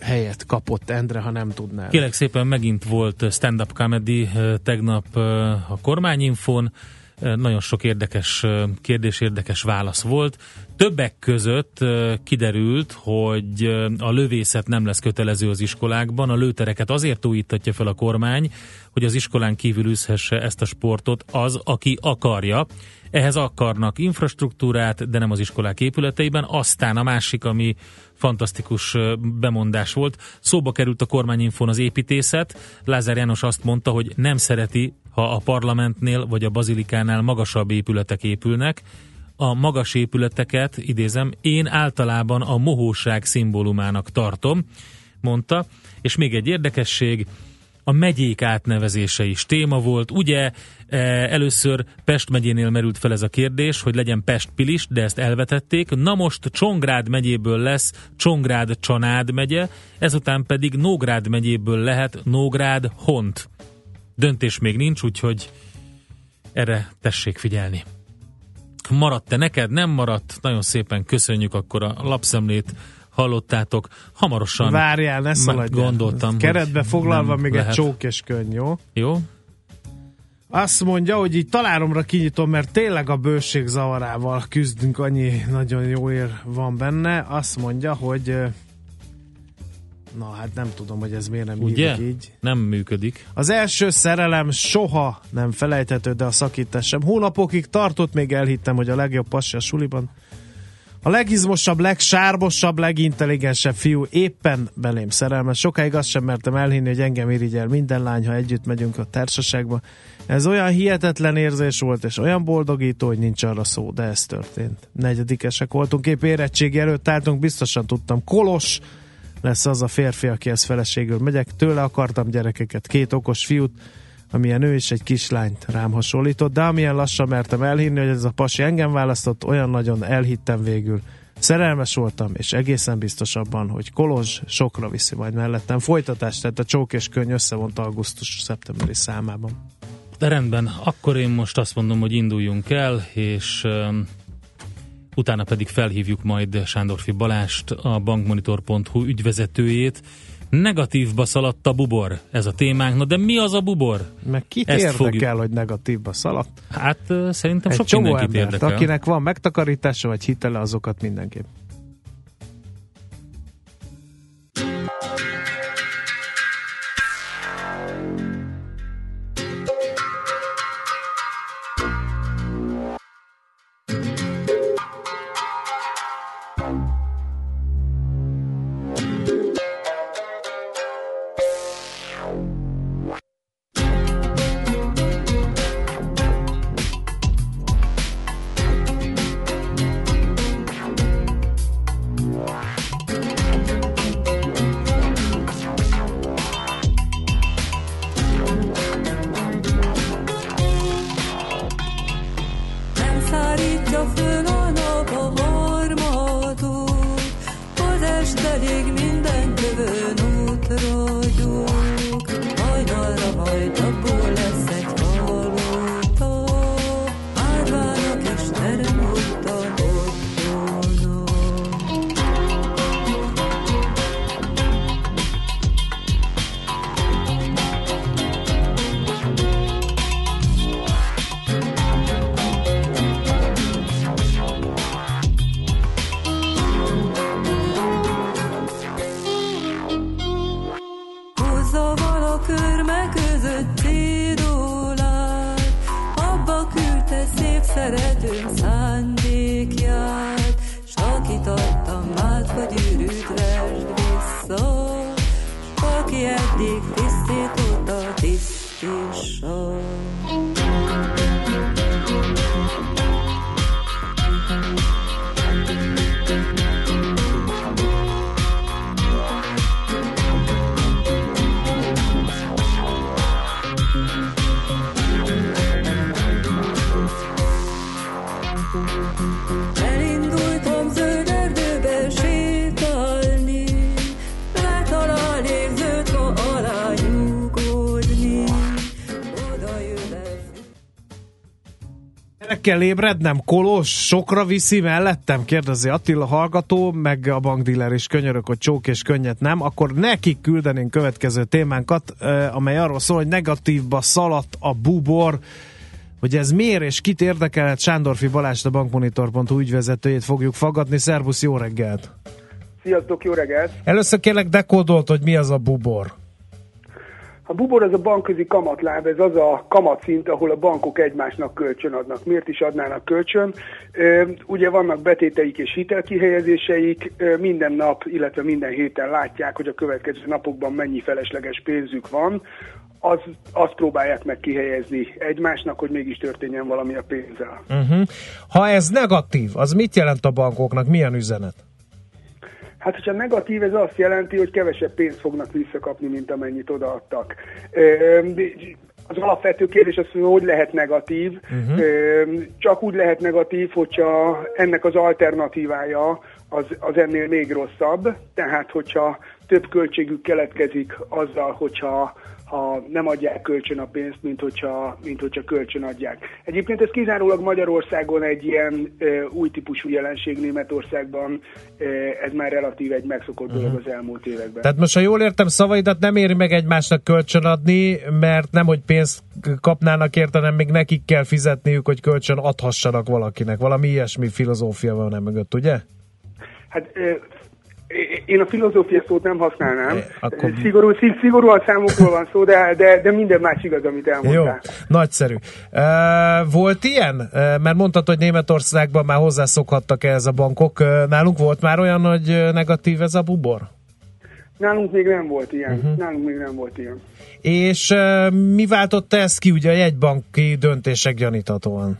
helyet kapott Endre, ha nem tudnál. Kérlek szépen megint volt stand-up comedy eh, tegnap eh, a kormányinfón. Eh, Nagyon sok érdekes kérdés, érdekes válasz volt. Többek között kiderült, hogy a lövészet nem lesz kötelező az iskolákban. A lőtereket azért újítatja fel a kormány, hogy az iskolán kívül űzhesse ezt a sportot az, aki akarja. Ehhez akarnak infrastruktúrát, de nem az iskolák épületeiben. Aztán a másik, ami fantasztikus bemondás volt. Szóba került a kormányinfon az építészet. Lázár János azt mondta, hogy nem szereti, ha a parlamentnél vagy a bazilikánál magasabb épületek épülnek. A magas épületeket, idézem, én általában a mohóság szimbólumának tartom, mondta. És még egy érdekesség, a megyék átnevezése is téma volt. Ugye először Pest megyénél merült fel ez a kérdés, hogy legyen Pest-Pilis, de ezt elvetették. Na most Csongrád megyéből lesz Csongrád-Csanád megye, ezután pedig Nógrád megyéből lehet Nógrád-Hont. Döntés még nincs, úgyhogy erre tessék figyelni. Maradt-e neked? Nem maradt? Nagyon szépen köszönjük akkor a lapszemlét hallottátok. Hamarosan Várjál, ne szaladjál. Gondoltam, Keretbe foglalva még lehet. egy csók és könny, jó? Jó? Azt mondja, hogy így találomra kinyitom, mert tényleg a bőség zavarával küzdünk, annyi nagyon jó ér van benne. Azt mondja, hogy na hát nem tudom, hogy ez miért nem Ugye? így. Nem működik. Az első szerelem soha nem felejthető, de a szakítás sem. Hónapokig tartott, még elhittem, hogy a legjobb pasi a suliban. A legizmosabb, legsárbosabb, legintelligensebb fiú éppen belém szerelmes. Sokáig azt sem mertem elhinni, hogy engem irigyel minden lány, ha együtt megyünk a társaságba. Ez olyan hihetetlen érzés volt, és olyan boldogító, hogy nincs arra szó, de ez történt. Negyedikesek voltunk, épp érettségi előtt álltunk, biztosan tudtam. Kolos lesz az a férfi, akihez feleségül megyek. Tőle akartam gyerekeket, két okos fiút, amilyen ő is egy kislányt rám hasonlított, de amilyen lassan mertem elhinni, hogy ez a pasi engem választott, olyan nagyon elhittem végül. Szerelmes voltam, és egészen biztos abban, hogy Kolozs sokra viszi majd mellettem. Folytatás, tehát a csók és könyv összevont augusztus-szeptemberi számában. De rendben, akkor én most azt mondom, hogy induljunk el, és um, utána pedig felhívjuk majd Sándorfi Balást, a bankmonitor.hu ügyvezetőjét. Negatívba szaladt a bubor, ez a témánk. Na de mi az a bubor? Meg kit Ezt érdekel, fogjuk- hogy negatívba szaladt? Hát szerintem Egy sok csomó mindenkit embert, érdekel. akinek van megtakarítása vagy hitele, azokat mindenképp. Kell ébrednem, Kolos sokra viszi mellettem, kérdezi Attila hallgató, meg a bankdíler is könyörök, hogy csók és könnyet nem, akkor nekik küldenénk következő témánkat, eh, amely arról szól, hogy negatívba szaladt a bubor, hogy ez miért és kit érdekelhet, Sándorfi Balást, a bankmonitor.hu ügyvezetőjét fogjuk fogadni. Szervusz, jó reggelt! Sziasztok, jó reggelt! Először kérlek dekódolt, hogy mi az a bubor. A bubor az a bankközi kamatláb, ez az a kamatszint, ahol a bankok egymásnak kölcsön adnak. Miért is adnának kölcsön? Ugye vannak betéteik és hitelkihelyezéseik, minden nap, illetve minden héten látják, hogy a következő napokban mennyi felesleges pénzük van, az, azt próbálják meg kihelyezni egymásnak, hogy mégis történjen valami a pénzzel. Uh-huh. Ha ez negatív, az mit jelent a bankoknak? Milyen üzenet? Hát, hogyha negatív, ez azt jelenti, hogy kevesebb pénzt fognak visszakapni, mint amennyit odaadtak. Az alapvető kérdés az, hogy hogy lehet negatív. Ö, Csak úgy lehet negatív, hogyha ennek az alternatívája az, az ennél még rosszabb. Tehát, hogyha több költségük keletkezik azzal, hogyha ha nem adják kölcsön a pénzt, mint hogyha, mint hogyha kölcsön adják. Egyébként ez kizárólag Magyarországon egy ilyen ö, új típusú jelenség Németországban, ö, ez már relatív egy megszokott uh-huh. dolog az elmúlt években. Tehát most, ha jól értem szavaidat, nem éri meg egymásnak kölcsön adni, mert nem, hogy pénzt kapnának érte, hanem még nekik kell fizetniük, hogy kölcsön adhassanak valakinek. Valami ilyesmi filozófia van nem mögött, ugye? Hát én a filozófia szót nem használnám. akkor- Szigorú, szig- szigorúan számokról van szó, de, de, de minden más igaz, amit Jó, elmondtál. nagyszerű. Uh, volt ilyen? Mert mondtad, hogy Németországban már hozzászokhattak ehhez a bankok. Nálunk volt már olyan, hogy negatív ez a bubor? Nálunk még nem volt ilyen. Uh-huh. Nálunk még nem volt ilyen. És mi váltotta ezt ki ugye a jegybanki döntések gyaníthatóan?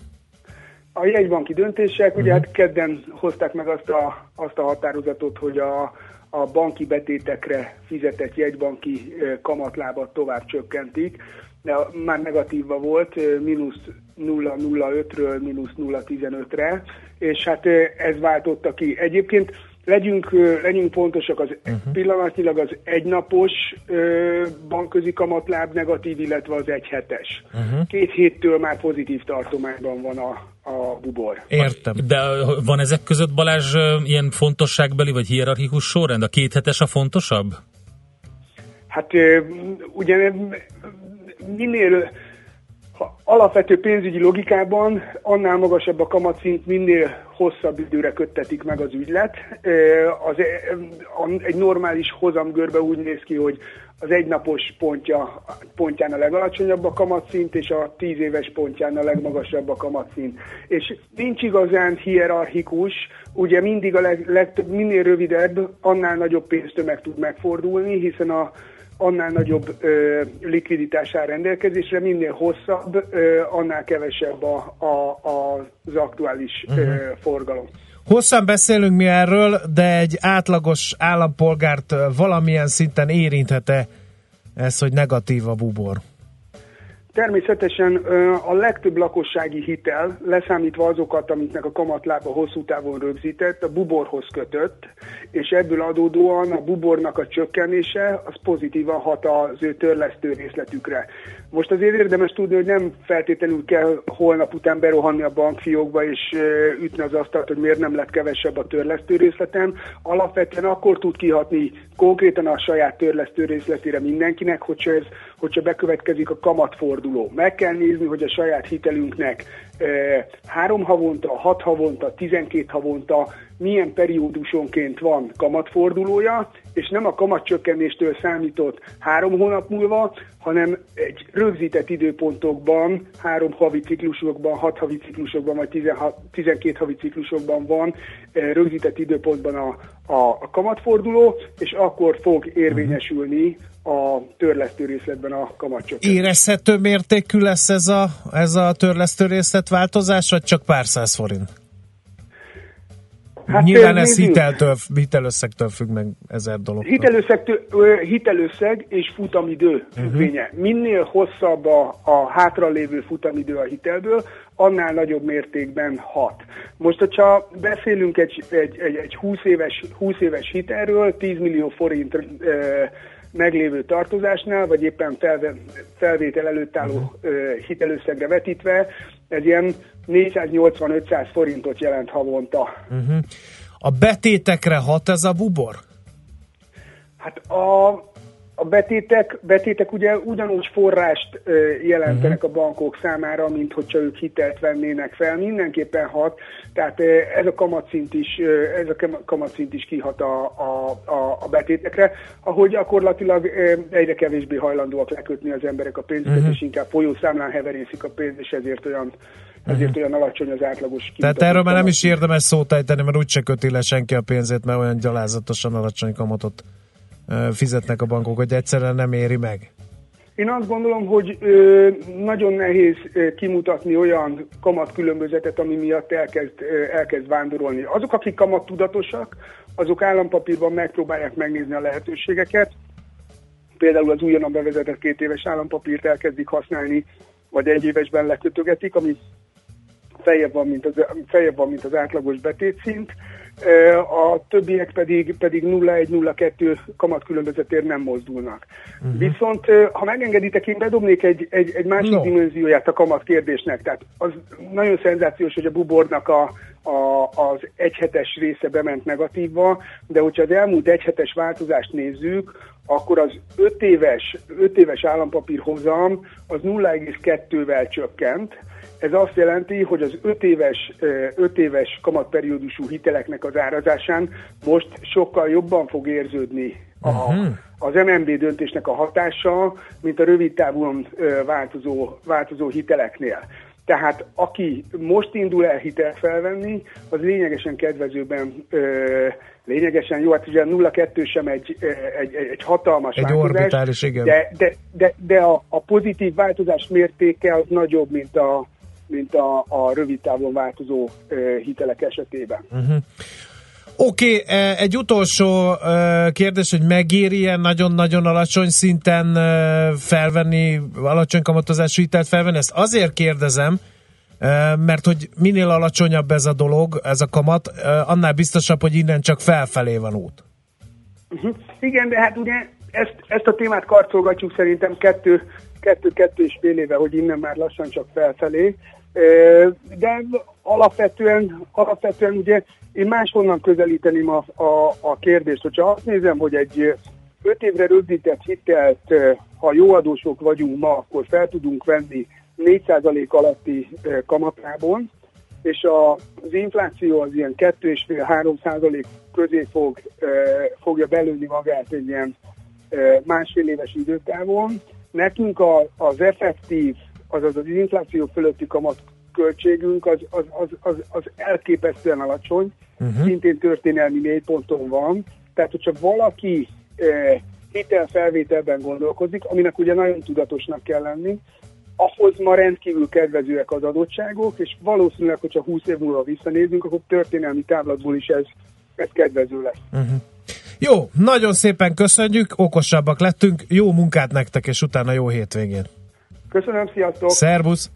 A jegybanki döntések, Mhm. ugye hát kedden hozták meg azt a, azt a határozatot, hogy a, a banki betétekre fizetett jegybanki kamatlábat tovább csökkentik, de már negatívva volt, mínusz 0,05-ről mínusz 0,15-re, és hát ez váltotta ki. Egyébként legyünk, legyünk pontosak, az uh-huh. pillanatnyilag az egynapos ö, bankközi kamatláb negatív, illetve az egyhetes. Uh-huh. Két héttől már pozitív tartományban van a, a bubor. Értem. De van ezek között, Balázs, ilyen fontosságbeli vagy hierarchikus sorrend? A kéthetes a fontosabb? Hát ö, ugye minél alapvető pénzügyi logikában annál magasabb a kamatszint, minél hosszabb időre köttetik meg az ügylet. Az, egy normális hozamgörbe úgy néz ki, hogy az egynapos pontja, pontján a legalacsonyabb a kamatszint, és a tíz éves pontján a legmagasabb a kamatszint. És nincs igazán hierarchikus, ugye mindig a leg, legtöbb, minél rövidebb, annál nagyobb pénztömeg tud megfordulni, hiszen a annál nagyobb ö, likviditás áll rendelkezésre, minél hosszabb, ö, annál kevesebb a, a, az aktuális ö, Mhm. forgalom. Hosszan beszélünk mi erről, de egy átlagos állampolgárt valamilyen szinten érinthet-e ez, hogy negatív a bubor? Természetesen a legtöbb lakossági hitel, leszámítva azokat, amiknek a kamatlába hosszú távon rögzített, a buborhoz kötött, és ebből adódóan a bubornak a csökkenése az pozitívan hat az ő törlesztő részletükre. Most azért érdemes tudni, hogy nem feltétlenül kell holnap után berohanni a bankfiókba és ütni az asztalt, hogy miért nem lett kevesebb a törlesztő részletem. Alapvetően akkor tud kihatni konkrétan a saját törlesztő részletére mindenkinek, hogyha, ez, hogyha bekövetkezik a kamatforduló. Meg kell nézni, hogy a saját hitelünknek három havonta, hat havonta, tizenkét havonta milyen periódusonként van kamatfordulója, és nem a kamatcsökkenéstől számított három hónap múlva, hanem egy rögzített időpontokban, három havi ciklusokban, hat havi ciklusokban, vagy 16, 12 havi ciklusokban van rögzített időpontban a, a, a kamatforduló, és akkor fog érvényesülni a törlesztő részletben a kamatcsökkentés. Érezhető mértékű lesz ez a, ez a törlesztő részlet változás, vagy csak pár száz forint? Hát Nyilván ez hiteltől, hitelösszegtől függ meg ezer dolog. Hitelösszeg, és futamidő függvénye. Minél hosszabb a, a hátralévő futamidő a hitelből, annál nagyobb mértékben hat. Most, hogyha beszélünk egy, egy, egy, egy 20, éves, 20 éves hitelről, 10 millió forint ö, meglévő tartozásnál, vagy éppen felve, felvétel előtt álló ö, hitelösszegre vetítve, ez ilyen 480-500 forintot jelent havonta. Uh-huh. A betétekre hat ez a bubor? Hát a, a betétek, betétek ugye ugyanúgy forrást jelentenek uh-huh. a bankok számára, mint hogyha ők hitelt vennének fel. Mindenképpen hat, tehát ez a kamatszint is, ez a kam- kamatszint is kihat a, a, a, a betétekre, ahogy gyakorlatilag egyre kevésbé hajlandóak lekötni az emberek a pénzüket, Mhm. uh-huh. és inkább folyószámlán heverészik a pénzt, és ezért olyan ezért uh-huh. olyan alacsony az átlagos Tehát erről már nem is érdemes szót ejteni, mert úgyse köti le senki a pénzét, mert olyan gyalázatosan alacsony kamatot fizetnek a bankok, hogy egyszerűen nem éri meg. Én azt gondolom, hogy ö, nagyon nehéz ö, kimutatni olyan kamatkülönbözetet, ami miatt elkezd, ö, elkezd vándorolni. Azok, akik kamat tudatosak, azok állampapírban megpróbálják megnézni a lehetőségeket. Például az újonnan bevezetett két éves állampapírt elkezdik használni, vagy egy évesben lekötögetik, ami feljebb van, mint az, feljebb van, mint az átlagos betétszint. A többiek pedig, pedig 0,1-0,2 kamatkülönbözetért nem mozdulnak. Uh-huh. Viszont, ha megengeditek, én bedobnék egy, egy, egy másik no. dimenzióját a kamat kérdésnek. Tehát az nagyon szenzációs, hogy a bubornak a, a, az egyhetes része bement negatívba, de hogyha az elmúlt egyhetes változást nézzük, akkor az 5 éves, 5 éves állampapír hozam az 0,2-vel csökkent. Ez azt jelenti, hogy az 5 éves, 5 éves kamatperiódusú hiteleknek az árazásán most sokkal jobban fog érződni a, Mhm. az MNB döntésnek a hatása, mint a rövid távon változó, változó hiteleknél. Tehát aki most indul el hitelt felvenni, az lényegesen kedvezőben, ö, lényegesen jó, hát ugye 0,2 sem egy, ö, egy, egy, egy hatalmas Egy változás, orbitális, igen. de, de, de, de a, a pozitív változás mértéke az nagyobb, mint a, mint a, a rövid távon változó ö, hitelek esetében. Uh-huh. Oké, okay, egy utolsó kérdés, hogy megéri ilyen nagyon-nagyon alacsony szinten felvenni, alacsony kamatozású hitelt felvenni? Ezt azért kérdezem, mert hogy minél alacsonyabb ez a dolog, ez a kamat, annál biztosabb, hogy innen csak felfelé van út. Uh-huh. Igen, de hát ugye ezt, ezt a témát karcolgatjuk szerintem kettő, kettő, kettő és fél éve, hogy innen már lassan csak felfelé. De alapvetően, alapvetően ugye én máshonnan közelíteném a, a, a kérdést. Hogyha azt nézem, hogy egy öt évre rögzített hitelt, ha jó adósok vagyunk ma, akkor fel tudunk venni 4% alatti ö, kamatában, és az infláció az ilyen 2,5-3 százalék közé fog, fogja belőni magát egy ilyen másfél éves időtávon. Nekünk a, az effektív, azaz az infláció fölötti kamat költségünk az, az, az, az, az elképesztően alacsony, uh-huh. szintén történelmi mélyponton van. Tehát, hogyha valaki hitelfelvételben gondolkozik, aminek ugye nagyon tudatosnak kell lenni, ahhoz ma rendkívül kedvezőek az adottságok, és valószínűleg, hogyha 20 év múlva visszanézünk, akkor történelmi távlatból is ez, ez kedvező lesz. Uh-huh. Jó, nagyon szépen köszönjük, okosabbak lettünk, jó munkát nektek, és utána jó hétvégén. Köszönöm, sziasztok! Szerbusz!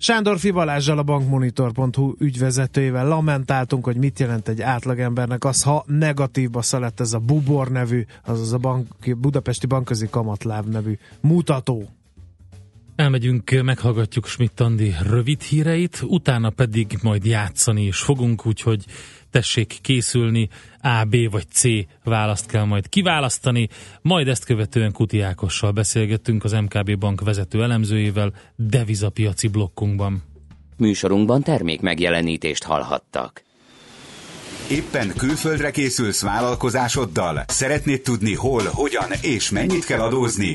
Sándor Fibalással a bankmonitor.hu ügyvezetőjével lamentáltunk, hogy mit jelent egy átlagembernek az, ha negatívba szelett ez a Bubor nevű, azaz a bank, Budapesti Bankközi Kamatláb nevű mutató. Elmegyünk, meghallgatjuk Schmidt Andi rövid híreit, utána pedig majd játszani is fogunk, úgyhogy tessék készülni, A, B vagy C választ kell majd kiválasztani, majd ezt követően Kuti Ákossal beszélgettünk az MKB Bank vezető elemzőjével devizapiaci blokkunkban. Műsorunkban termék megjelenítést hallhattak. Éppen külföldre készülsz vállalkozásoddal? Szeretnéd tudni hol, hogyan és mennyit kell adózni?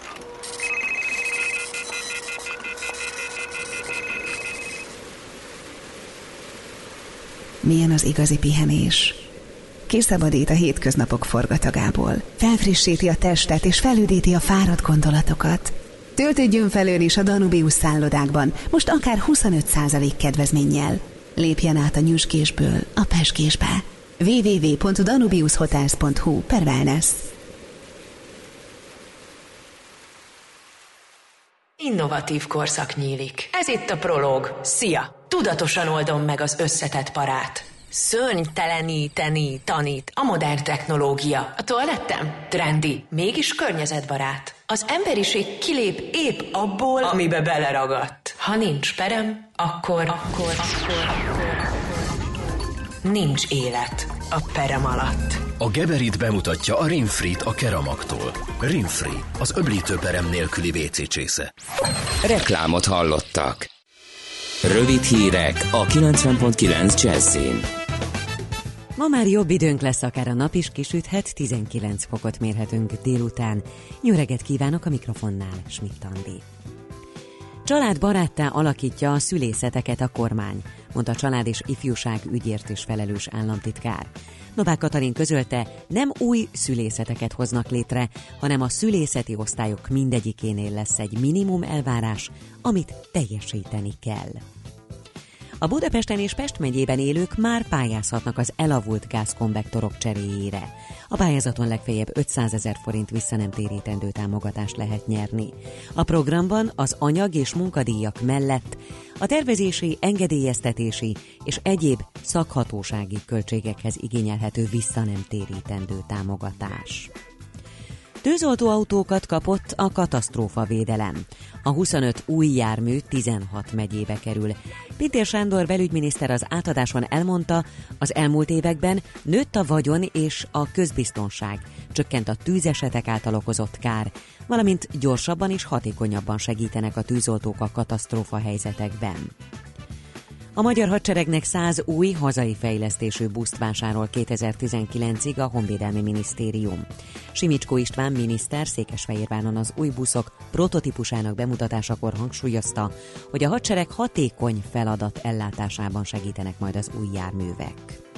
Milyen az igazi pihenés? Kiszabadít a hétköznapok forgatagából, felfrissíti a testet és felüdíti a fáradt gondolatokat. Töltődjön felől is a Danubius szállodákban, most akár 25% kedvezménnyel. Lépjen át a nyüskésből a peskésbe. www.danubiushotels.hu per wellness. Innovatív korszak nyílik. Ez itt a prológ. Szia! Tudatosan oldom meg az összetett parát. Szörnyteleníteni tanít a modern technológia. A toalettem trendi, mégis környezetbarát. Az emberiség kilép épp abból, amibe beleragadt. Ha nincs perem, akkor, akkor, akkor, akkor nincs élet a perem alatt. A Geberit bemutatja a Rinfrit a Keramaktól. Rinfri, az öblítőperem nélküli WC csésze. Reklámot hallottak. Rövid hírek a 90.9 Jazzin. Ma már jobb időnk lesz, akár a nap is kisüthet, 19 fokot mérhetünk délután. Jó reggelt kívánok a mikrofonnál, Schmidt Andi. Családbaráttá alakítja a szülészeteket a kormány, mondta a család és ifjúság ügyért és felelős államtitkár. Novák Katalin közölte, nem új szülészeteket hoznak létre, hanem a szülészeti osztályok mindegyikénél lesz egy minimum elvárás, amit teljesíteni kell. A Budapesten és Pest megyében élők már pályázhatnak az elavult gázkonvektorok cseréjére. A pályázaton legfeljebb 500 ezer forint visszanemtérítendő támogatást lehet nyerni. A programban az anyag és munkadíjak mellett a tervezési, engedélyeztetési és egyéb szakhatósági költségekhez igényelhető visszanemtérítendő támogatás. Tűzoltóautókat kapott a katasztrófa védelem. A 25 új jármű 16 megyébe kerül. Pintér Sándor belügyminiszter az átadáson elmondta, az elmúlt években nőtt a vagyon és a közbiztonság, csökkent a tűzesetek által okozott kár, valamint gyorsabban és hatékonyabban segítenek a tűzoltók a katasztrófa helyzetekben. A magyar hadseregnek 100 új hazai fejlesztésű buszt vásárol 2019-ig a Honvédelmi Minisztérium. Simicskó István miniszter Székesfehérváron az új buszok prototípusának bemutatásakor hangsúlyozta, hogy a hadsereg hatékony feladat ellátásában segítenek majd az új járművek.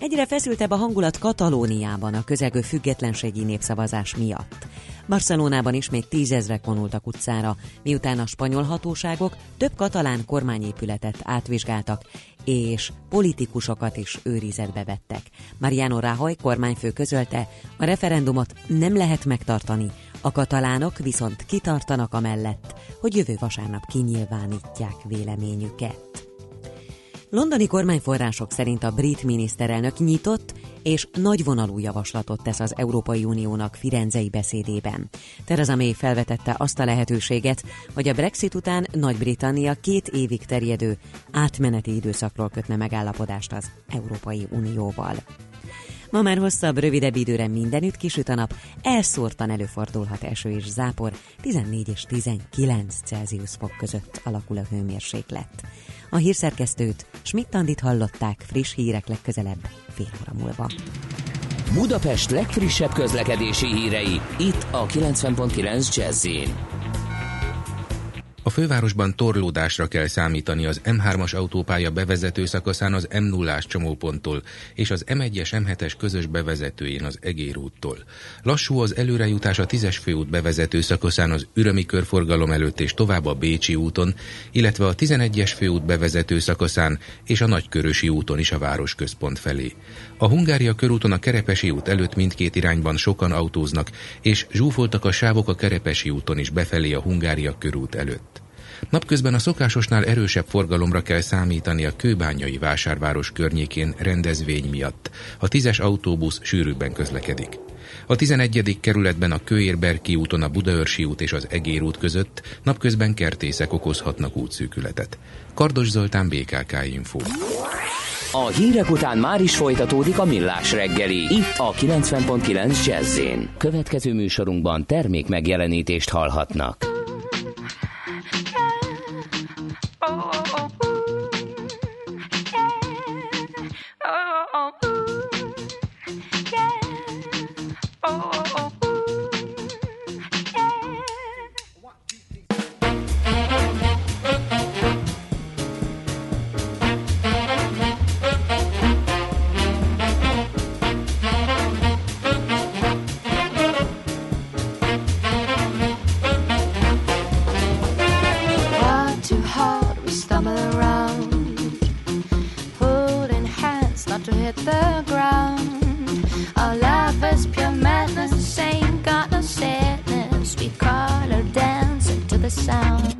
Egyre feszültebb a hangulat Katalóniában a közelgő függetlenségi népszavazás miatt. Barcelonában ismét tízezrek vonultak utcára, miután a spanyol hatóságok több katalán kormányépületet átvizsgáltak, és politikusokat is őrizetbe vettek. Mariano Rajoy kormányfő közölte, a referendumot nem lehet megtartani, a katalánok viszont kitartanak amellett, hogy jövő vasárnap kinyilvánítják véleményüket. Londoni kormányforrások szerint a brit miniszterelnök nyitott és nagyvonalú javaslatot tesz az Európai Uniónak Firenzei beszédében. Theresa May felvetette azt a lehetőséget, hogy a Brexit után Nagy-Britannia két évig terjedő átmeneti időszakról kötne megállapodást az Európai Unióval. Ma már hosszabb, rövidebb időre mindenütt kisüt a nap, elszórtan előfordulhat eső és zápor, 14 és 19 Celsius fok között alakul a hőmérséklet. A hírszerkesztőt Schmidt-Tandit hallották friss hírek legközelebb fél óra múlva. Budapest legfrissebb közlekedési hírei, itt a 90.9 jazz a fővárosban torlódásra kell számítani az M3-as autópálya bevezető szakaszán az M0-ás csomóponttól és az M1-es M7-es közös bevezetőjén az Egér úttól. Lassú az előrejutás a 10-es főút bevezető szakaszán az Ürömi körforgalom előtt és tovább a Bécsi úton, illetve a 11-es főút bevezető szakaszán és a Nagykörösi úton is a városközpont felé. A Hungária körúton a Kerepesi út előtt mindkét irányban sokan autóznak, és zsúfoltak a sávok a Kerepesi úton is befelé a Hungária körút előtt. Napközben a szokásosnál erősebb forgalomra kell számítani a kőbányai vásárváros környékén rendezvény miatt. A tízes autóbusz sűrűbben közlekedik. A 11. kerületben a Kőérberki úton a Budaörsi út és az Egér út között napközben kertészek okozhatnak útszűkületet. Kardos Zoltán, BKK Info. A hírek után már is folytatódik a millás reggeli, itt a 90.9 jazz Következő műsorunkban termék megjelenítést hallhatnak. Hit the ground. Our love is pure madness, ain't got no sadness. We call her dancing to the sound,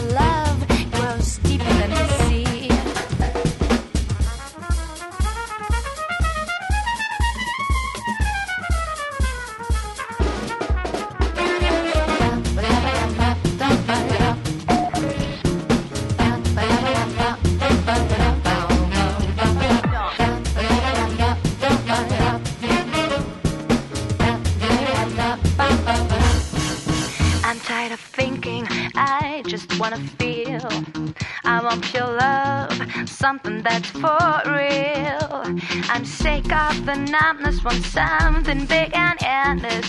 love. Numbness, want something big and endless.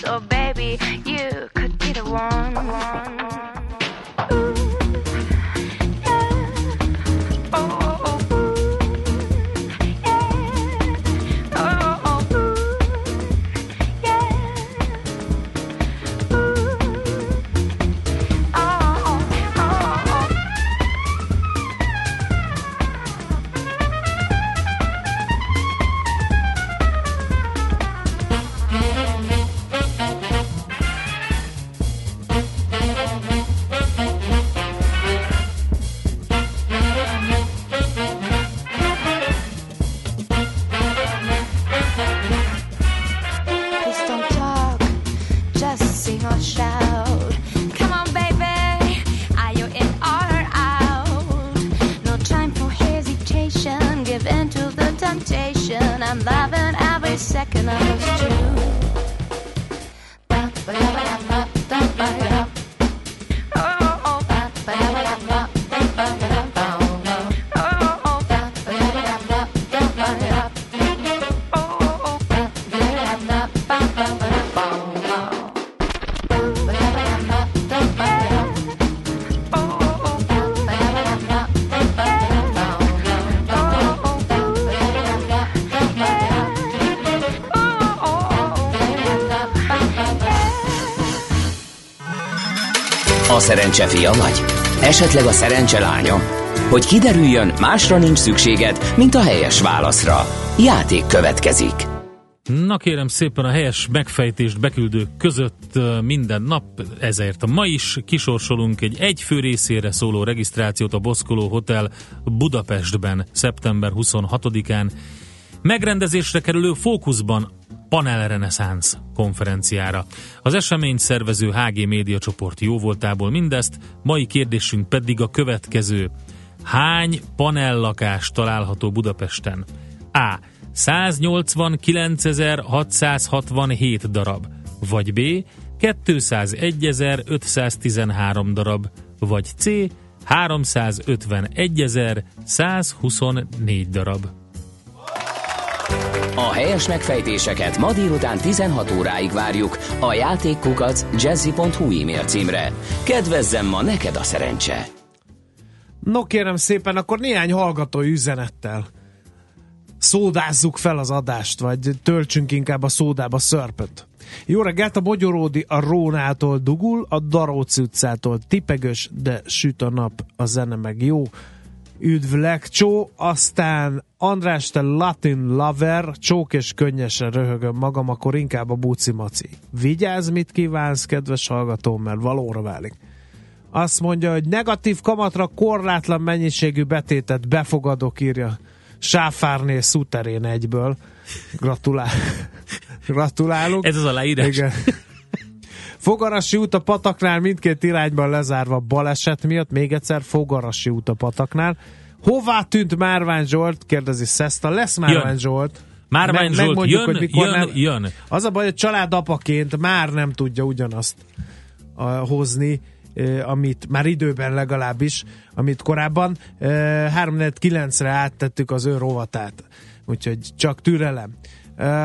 Szerencse fia vagy? Esetleg a szerencse lánya? Hogy kiderüljön, másra nincs szükséged, mint a helyes válaszra. Játék következik. Na kérem szépen a helyes megfejtést beküldők között minden nap, ezért ma is kisorsolunk egy egyfő részére szóló regisztrációt a Boszkoló Hotel Budapestben szeptember 26-án. Megrendezésre kerülő Fókuszban Panel Reneszánsz konferenciára. Az esemény szervező HG Média csoport jóvoltából mindezt, mai kérdésünk pedig a következő. Hány panellakás található Budapesten? A. 189.667 darab, vagy B. 201.513 darab, vagy C. 351.124 darab. A helyes megfejtéseket ma délután 16 óráig várjuk a játékkukac jazzy.hu e-mail címre. Kedvezzem ma neked a szerencse! No kérem szépen, akkor néhány hallgatói üzenettel szódázzuk fel az adást, vagy töltsünk inkább a szódába szörpöt. Jó reggelt, a Mogyoródi a Rónától dugul, a Daróci utcától tipegös, de süt a nap, a zene meg jó. Üdv Lekcsó, aztán András, te Latin lover, csók és könnyesen röhögöm magam, akkor inkább a buci maci. Vigyázz, mit kívánsz, kedves hallgatóm, mert valóra válik. Azt mondja, hogy negatív kamatra korlátlan mennyiségű betétet befogadok, írja Sáfárné Szuterén egyből. Gratulál. Gratulálunk. Ez az a leírás. Igen. Fogarasi út a pataknál mindkét irányban lezárva baleset miatt. Még egyszer Fogarasi út a pataknál. Hová tűnt Márvány Zsolt? Kérdezi Szeszta. Lesz Márvány Jön. Zsolt. Márvány Meg- Zsolt jön, hogy mikor jön, nem. jön. Az a baj, hogy családapaként már nem tudja ugyanazt a, hozni, eh, amit már időben legalábbis, amit korábban eh, 3-9-re áttettük az ő rovatát. Úgyhogy csak türelem.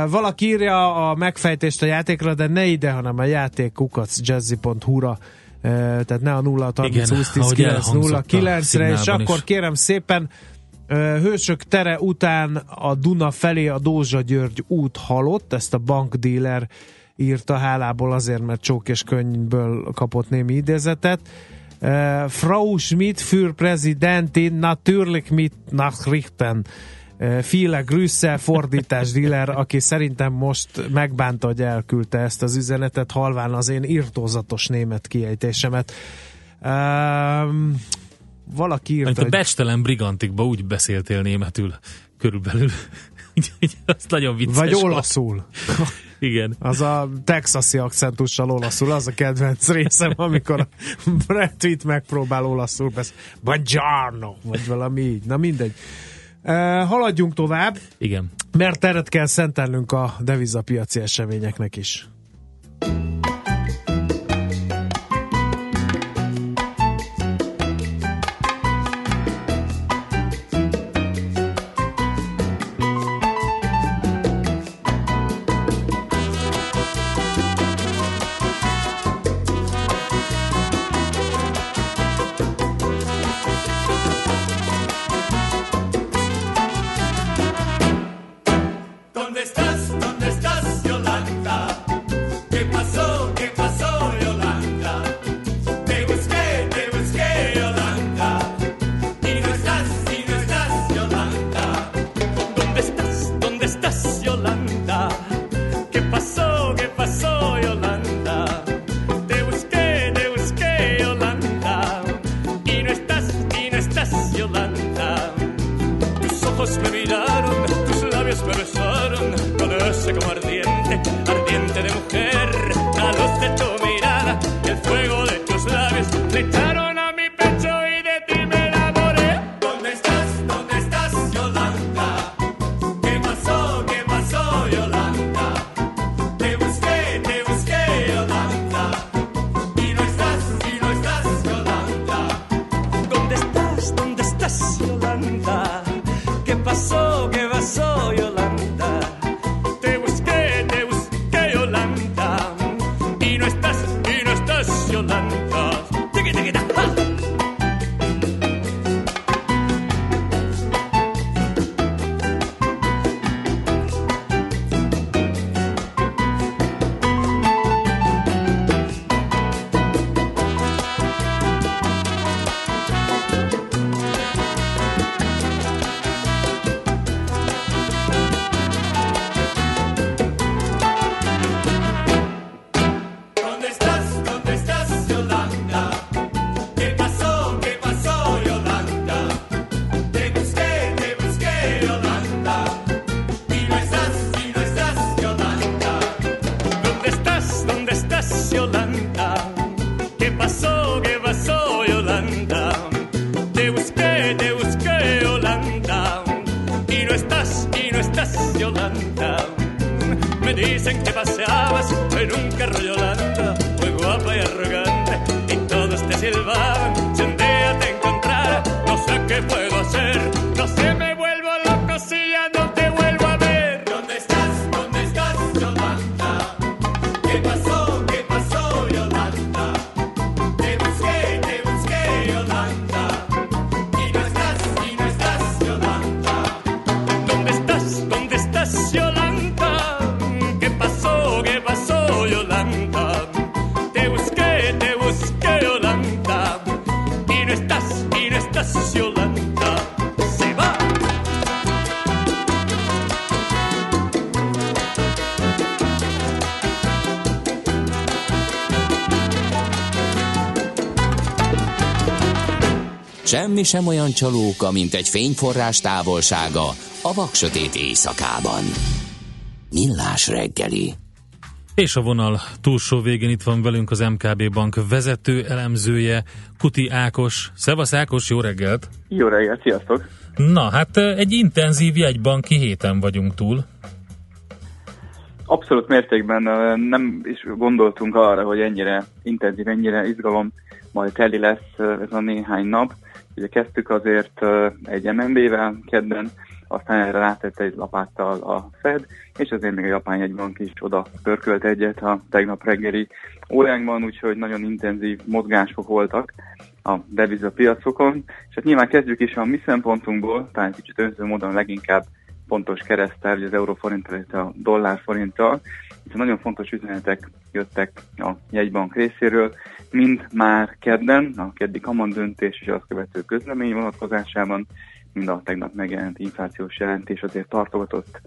Valaki írja a megfejtést a játékra, de ne ide, hanem a játék kukacjazzy.hu-ra eh, tehát ne a 0 30 Igen, 20 10 ahogy 9 elhangzott 0 a 9-re, és akkor is. kérem szépen Hősök tere után a Duna felé a Dózsa György út halott, ezt a bankdíler írta hálából azért, mert csók és könyvből kapott némi idézetet. Frau Schmidt für Präsidentin natürlich mit Nachrichten. Ö, Viele Grüsse fordítás dealer, aki szerintem most megbánta, hogy elküldte ezt az üzenetet, halván az én írtózatos német kiejtésemet. Um, valaki írta, Mint a hogy- becstelen brigantikba úgy beszéltél németül körülbelül. Úgyhogy az nagyon vicces Vagy volt. olaszul. Igen. Az a texasi akcentussal olaszul, az a kedvenc részem, amikor a Brad Pitt megpróbál olaszul beszélni. Buongiorno, vagy valami így. Na mindegy. Uh, haladjunk tovább, Igen. mert teret kell szentelnünk a devizapiaci eseményeknek is. Semmi sem olyan csalóka, mint egy fényforrás távolsága a vaksötét éjszakában. Millás reggeli. És a vonal túlsó végén itt van velünk az MKB Bank vezető elemzője, Kuti Ákos. Szevasz Ákos, jó reggelt! Jó reggelt, sziasztok! Na, hát egy intenzív jegybanki héten vagyunk túl. Abszolút mértékben nem is gondoltunk arra, hogy ennyire intenzív, ennyire izgalom majd teli lesz ez a néhány nap. Ugye kezdtük azért egy MNB-vel kedden, aztán erre rátett egy lapáttal a Fed, és azért még a japán jegybank is oda pörkölt egyet a tegnap reggeli óránkban, úgyhogy nagyon intenzív mozgások voltak a devizapiacokon. És hát nyilván kezdjük is a mi szempontunkból, talán kicsit önző módon leginkább pontos keresztel, az euróforint, illetve a dollárforinttal, hiszen nagyon fontos üzenetek jöttek a jegybank részéről, mind már kedden, a keddi kaman döntés és azt követő közlemény vonatkozásában, mind a tegnap megjelent inflációs jelentés azért tartogatott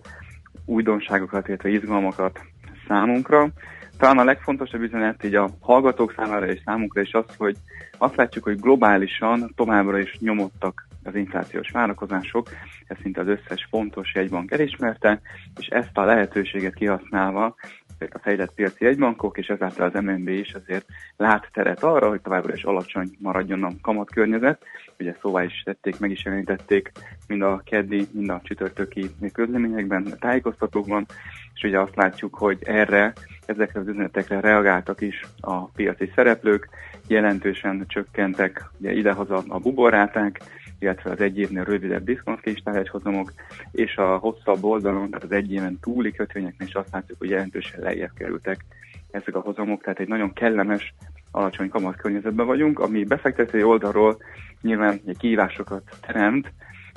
újdonságokat, illetve izgalmakat számunkra. Talán a legfontosabb üzenet így a hallgatók számára és számunkra is az, hogy azt látjuk, hogy globálisan továbbra is nyomottak az inflációs várakozások, ezt szinte az összes fontos jegybank elismerte, és ezt a lehetőséget kihasználva a fejlett piaci jegybankok, és ezáltal az MNB is azért lát teret arra, hogy továbbra is alacsony maradjon a kamatkörnyezet. Ugye szóvá is tették, meg is jelenítették mind a keddi, mind a csütörtöki közleményekben, tájékoztatókban, és ugye azt látjuk, hogy erre, ezekre az üzenetekre reagáltak is a piaci szereplők, jelentősen csökkentek ugye idehaza a buborráták, illetve az egy évnél rövidebb diszkontkistárhegyhozamok, és a hosszabb oldalon, tehát az egy éven túli kötvényeknél is azt látjuk, hogy jelentősen lejjebb kerültek ezek a hozamok, tehát egy nagyon kellemes, alacsony kamat környezetben vagyunk, ami befektetői oldalról nyilván egy kihívásokat teremt,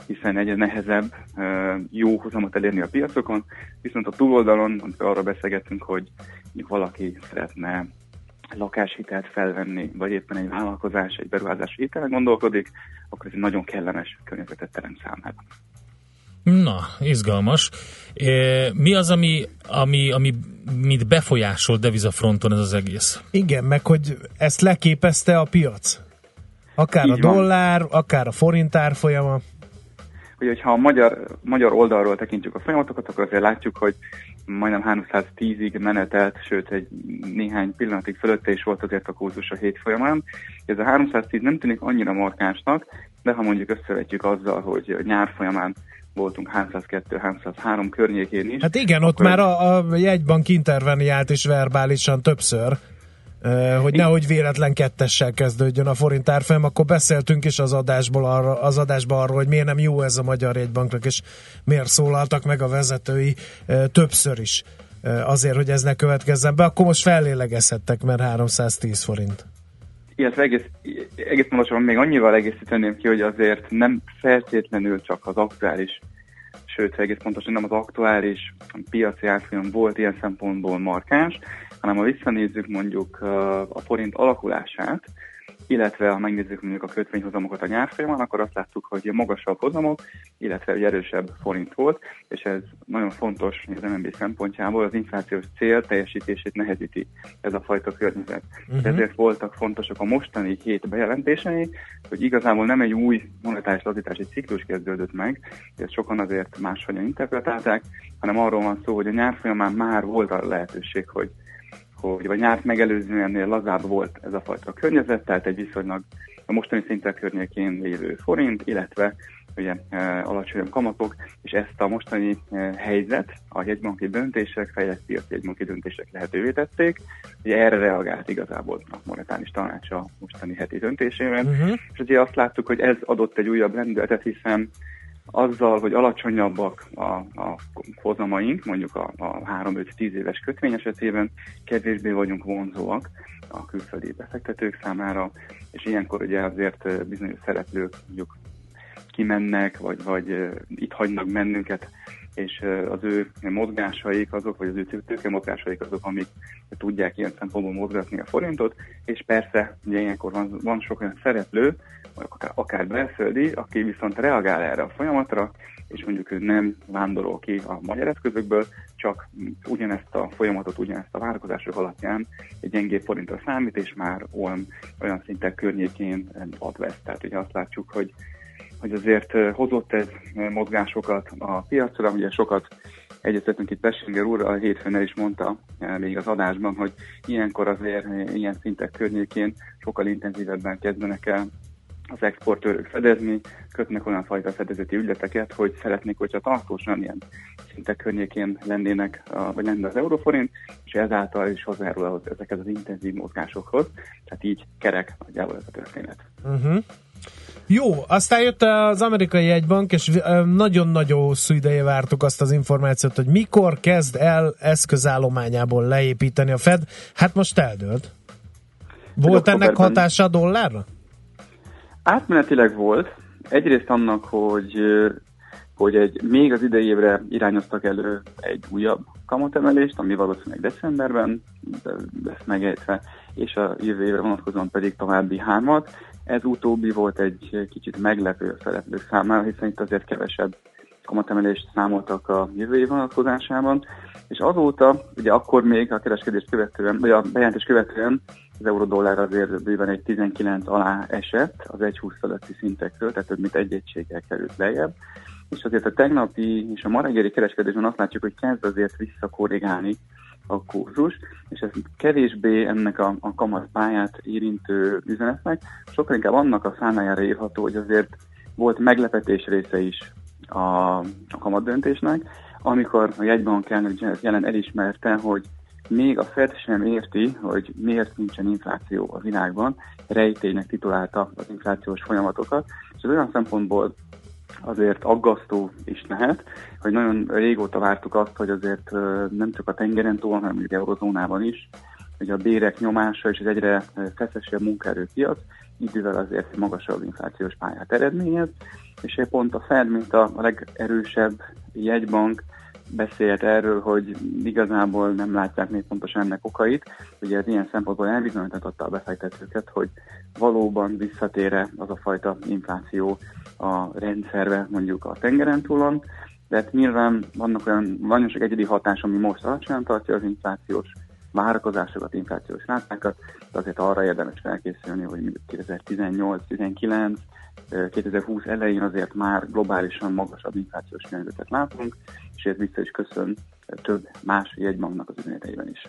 hiszen egyre nehezebb jó hozamot elérni a piacokon, viszont a túloldalon, amikor arra beszélgetünk, hogy valaki szeretne lakáshitelt felvenni, vagy éppen egy vállalkozás, egy beruházási hitel gondolkodik, akkor ez egy nagyon kellemes környezetet teremt számára. Na, izgalmas. E, mi az, ami, ami, ami mit befolyásol devizafronton ez az egész? Igen, meg hogy ezt leképezte a piac. Akár Így a van. dollár, akár a forint árfolyama. Ugye, hogyha a magyar, magyar oldalról tekintjük a folyamatokat, akkor azért látjuk, hogy majdnem 310-ig menetelt, sőt egy néhány pillanatig fölötte is volt azért a kurzus a hét folyamán. Ez a 310 nem tűnik annyira markánsnak, de ha mondjuk összevetjük azzal, hogy nyár folyamán voltunk 302-303 környékén is. Hát igen, ott már a, a jegybank interveniált is verbálisan többször, hogy nehogy véletlen kettessel kezdődjön a forint árfolyam, akkor beszéltünk is az adásból arra, az adásban arról, hogy miért nem jó ez a magyar jegybanknak, és miért szólaltak meg a vezetői többször is azért, hogy ez ne következzen be, akkor most fellélegezhettek, mert 310 forint. illetve egész, egész pontosan még annyival egészíteném ki, hogy azért nem feltétlenül csak az aktuális, sőt egész pontosan nem az aktuális piaci árfolyam volt ilyen szempontból markáns, hanem ha visszanézzük mondjuk a forint alakulását, illetve ha megnézzük mondjuk a kötvényhozamokat a nyárfolyamon, akkor azt láttuk, hogy magasabb hozamok, illetve egy erősebb forint volt, és ez nagyon fontos az MNB szempontjából, az inflációs cél teljesítését nehezíti ez a fajta környezet. Uh-huh. Ezért voltak fontosak a mostani hét bejelentései, hogy igazából nem egy új monetáris lazítási ciklus kezdődött meg, ezt sokan azért máshogyan interpretálták, hanem arról van szó, hogy a nyár folyamán már volt a lehetőség, hogy hogy vagy nyárt megelőzően lazább volt ez a fajta környezet, tehát egy viszonylag a mostani szintek környékén lévő forint, illetve ugye e, alacsonyabb kamatok, és ezt a mostani e, helyzet, a jegybanki döntések, fejlett piaci jegybanki döntések lehetővé tették. Ugye erre reagált igazából a monetáris tanács a mostani heti döntésében, Uh-huh. és ugye azt láttuk, hogy ez adott egy újabb lendületet, hiszen azzal, hogy alacsonyabbak a, a hozamaink, mondjuk a, a 3-5-10 éves kötvény esetében, kevésbé vagyunk vonzóak a külföldi befektetők számára, és ilyenkor ugye azért bizonyos szereplők mondjuk kimennek, vagy, vagy itt hagynak bennünket és az ő mozgásaik azok, vagy az ő tőke mozgásaik azok, amik tudják ilyen szempontból mozgatni a forintot, és persze ugye ilyenkor van, van sok olyan szereplő, akár, akár belföldi, aki viszont reagál erre a folyamatra, és mondjuk ő nem vándorol ki a magyar eszközökből, csak ugyanezt a folyamatot, ugyanezt a várakozások alapján egy gyengébb forintra számít, és már olyan, olyan szinten környékén ad vesz. Tehát ugye azt látjuk, hogy, hogy azért hozott ez mozgásokat a piacra, ugye sokat egyeztetünk itt Pessinger úr, a hétfőn el is mondta még az adásban, hogy ilyenkor azért ilyen szintek környékén sokkal intenzívebben kezdenek el az exportőrök fedezni, kötnek olyan fajta fedezeti ügyleteket, hogy szeretnék, hogyha tartósan ilyen szintek környékén lennének, vagy lenne az euróforint, és ezáltal is hozzájárul ezekhez az intenzív mozgásokhoz. Tehát így kerek nagyjából ez a történet. Uh-huh. Jó, aztán jött az amerikai jegybank, és nagyon-nagyon hosszú ideje vártuk azt az információt, hogy mikor kezd el eszközállományából leépíteni a Fed. Hát most eldőlt. Volt ennek hatása a dollárra? Átmenetileg volt. Egyrészt annak, hogy, hogy egy, még az idei évre irányoztak elő egy újabb kamatemelést, ami valószínűleg decemberben de- lesz megejtve, és a jövő évre vonatkozóan pedig további hármat. Ez utóbbi volt egy kicsit meglepő a szereplők számára, hiszen itt azért kevesebb kamatemelést számoltak a jövő év vonatkozásában, és azóta, ugye akkor még a kereskedést követően, vagy a bejelentés követően az euró-dollár azért bőven egy 19 alá esett az 1,20 feletti szintekről, tehát több mint egy egységgel került lejjebb. És azért a tegnapi és a ma reggeli kereskedésben azt látjuk, hogy kezd azért visszakorrigálni a kurzus, és ez kevésbé ennek a, a kamat pályát érintő üzenetnek, sokkal inkább annak a számlájára írható, hogy azért volt meglepetés része is a, a kamat döntésnek, amikor a jegybank elnök Janet Yellen elismerte, hogy még a Fed sem érti, hogy miért nincsen infláció a világban, rejtélynek titulálta az inflációs folyamatokat, és ez olyan szempontból azért aggasztó is lehet, hogy nagyon régóta vártuk azt, hogy azért nem csak a tengeren túl, hanem mondjuk eurozónában is, hogy a bérek nyomása és az egyre feszesebb munkaerőpiac idővel azért magasabb inflációs pályát eredményez, és pont a Fed, mint a legerősebb jegybank beszélt erről, hogy igazából nem látják még pontosan ennek okait. Ugye ez ilyen szempontból elbizonyította a befektetőket, hogy valóban visszatére az a fajta infláció a rendszerbe, mondjuk a tengeren túlon, de hát nyilván vannak olyan nagyon sok egyedi hatás, ami most alacsonyan tartja az inflációs várakozásokat, inflációs rátákat, de azért arra érdemes felkészülni, hogy mondjuk 2018, 19, 2020 elején azért már globálisan magasabb inflációs környezetet látunk, és ez vissza is köszön több más jegybanknak az üzeneteiben is.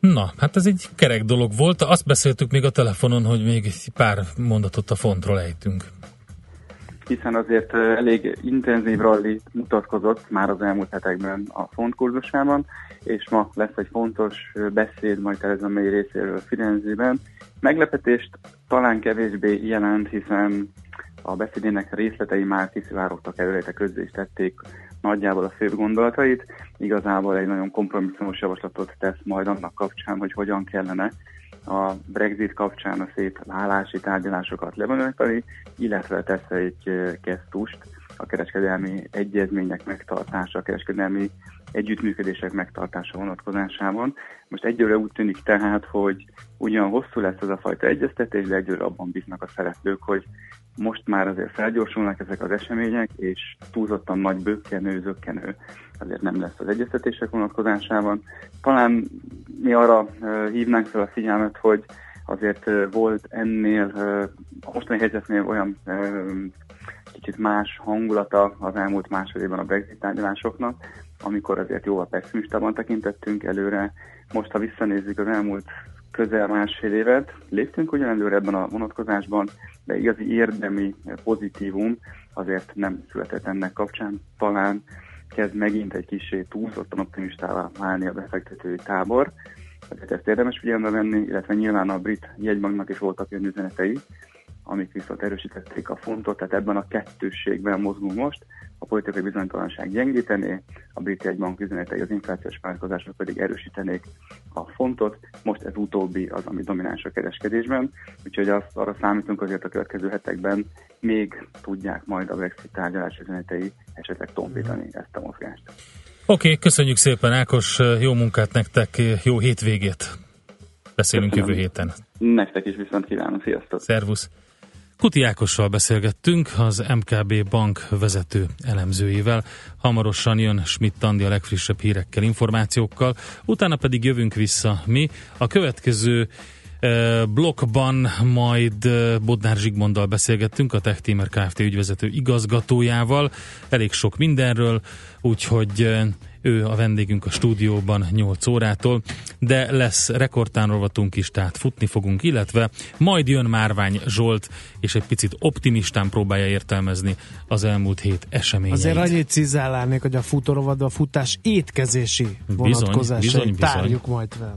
Na, hát ez egy kerek dolog volt. Azt beszéltük még a telefonon, hogy még pár mondatot a fontról ejtünk. Hiszen azért elég intenzív rally mutatkozott már az elmúlt hetekben a font kurzusában, és ma lesz egy fontos beszéd majd Tereza May részéről Firenzében. Meglepetést talán kevésbé jelent, hiszen a beszédének részletei már kiszivárogtak előre, közzé is tették nagyjából a fő gondolatait. Igazából egy nagyon kompromisszumos javaslatot tesz majd annak kapcsán, hogy hogyan kellene a Brexit kapcsán a szép vállási tárgyalásokat lebonyolítani, illetve tesz egy ö, gesztust a kereskedelmi egyezmények megtartása, a kereskedelmi együttműködések megtartása vonatkozásában. Most egyőre úgy tűnik tehát, hogy ugyan hosszú lesz ez a fajta egyeztetés, de egyőre abban bíznak a szereplők, hogy most már azért felgyorsulnak ezek az események, és túlzottan nagy bökkenő, zökkenő azért nem lesz az egyeztetések vonatkozásában. Talán mi arra hívnánk fel a figyelmet, hogy azért volt ennél, a mostani helyzetnél olyan kicsit más hangulata az elmúlt másfél évben a Brexit tárgyalásoknak, amikor azért jóval pessimistában tekintettünk előre. Most, ha visszanézzük az elmúlt közel másfél évet, léptünk ugyan ebben a vonatkozásban, de igazi érdemi pozitívum azért nem született ennek kapcsán. Talán kezd megint egy kicsi túlzottan optimistává válni a befektetői tábor. Tehát ezt érdemes figyelembe venni, illetve nyilván a brit jegybanknak is voltak olyan üzenetei, amik viszont erősítették a fontot, tehát ebben a kettősségben mozgunk most, a politikai bizonytalanság gyengítené, a brit jegybank üzenetei az inflációs változások pedig erősítenék a fontot, most ez utóbbi az, ami domináns a kereskedésben, úgyhogy azt, arra számítunk azért a következő hetekben még tudják majd a Brexit tárgyalás üzenetei esetleg tompítani ezt a mozgást. Oké, okay, köszönjük szépen Ákos, jó munkát nektek, jó hétvégét. Beszélünk Köszönöm. jövő héten. Nektek is viszont kívánom, sziasztok! Szervusz! Kuti Ákossal beszélgettünk, az MKB bank vezető elemzőjével. Hamarosan jön Schmidt Andi a legfrissebb hírekkel, információkkal, utána pedig jövünk vissza mi. A következő eh, blokkban majd eh, Bodnár Zsigmonddal beszélgettünk, a Tech Kft. ügyvezető igazgatójával. Elég sok mindenről, úgyhogy eh, ő a vendégünk a stúdióban 8 órától, de lesz rekordtánrovatunk is, tehát futni fogunk, illetve majd jön Márvány Zsolt, és egy picit optimistán próbálja értelmezni az elmúlt hét eseményeit. Azért annyit cizálálnék, hogy a futórovad a futás étkezési Bizony, vonatkozásait bizony, bizony. tárjuk majd fel.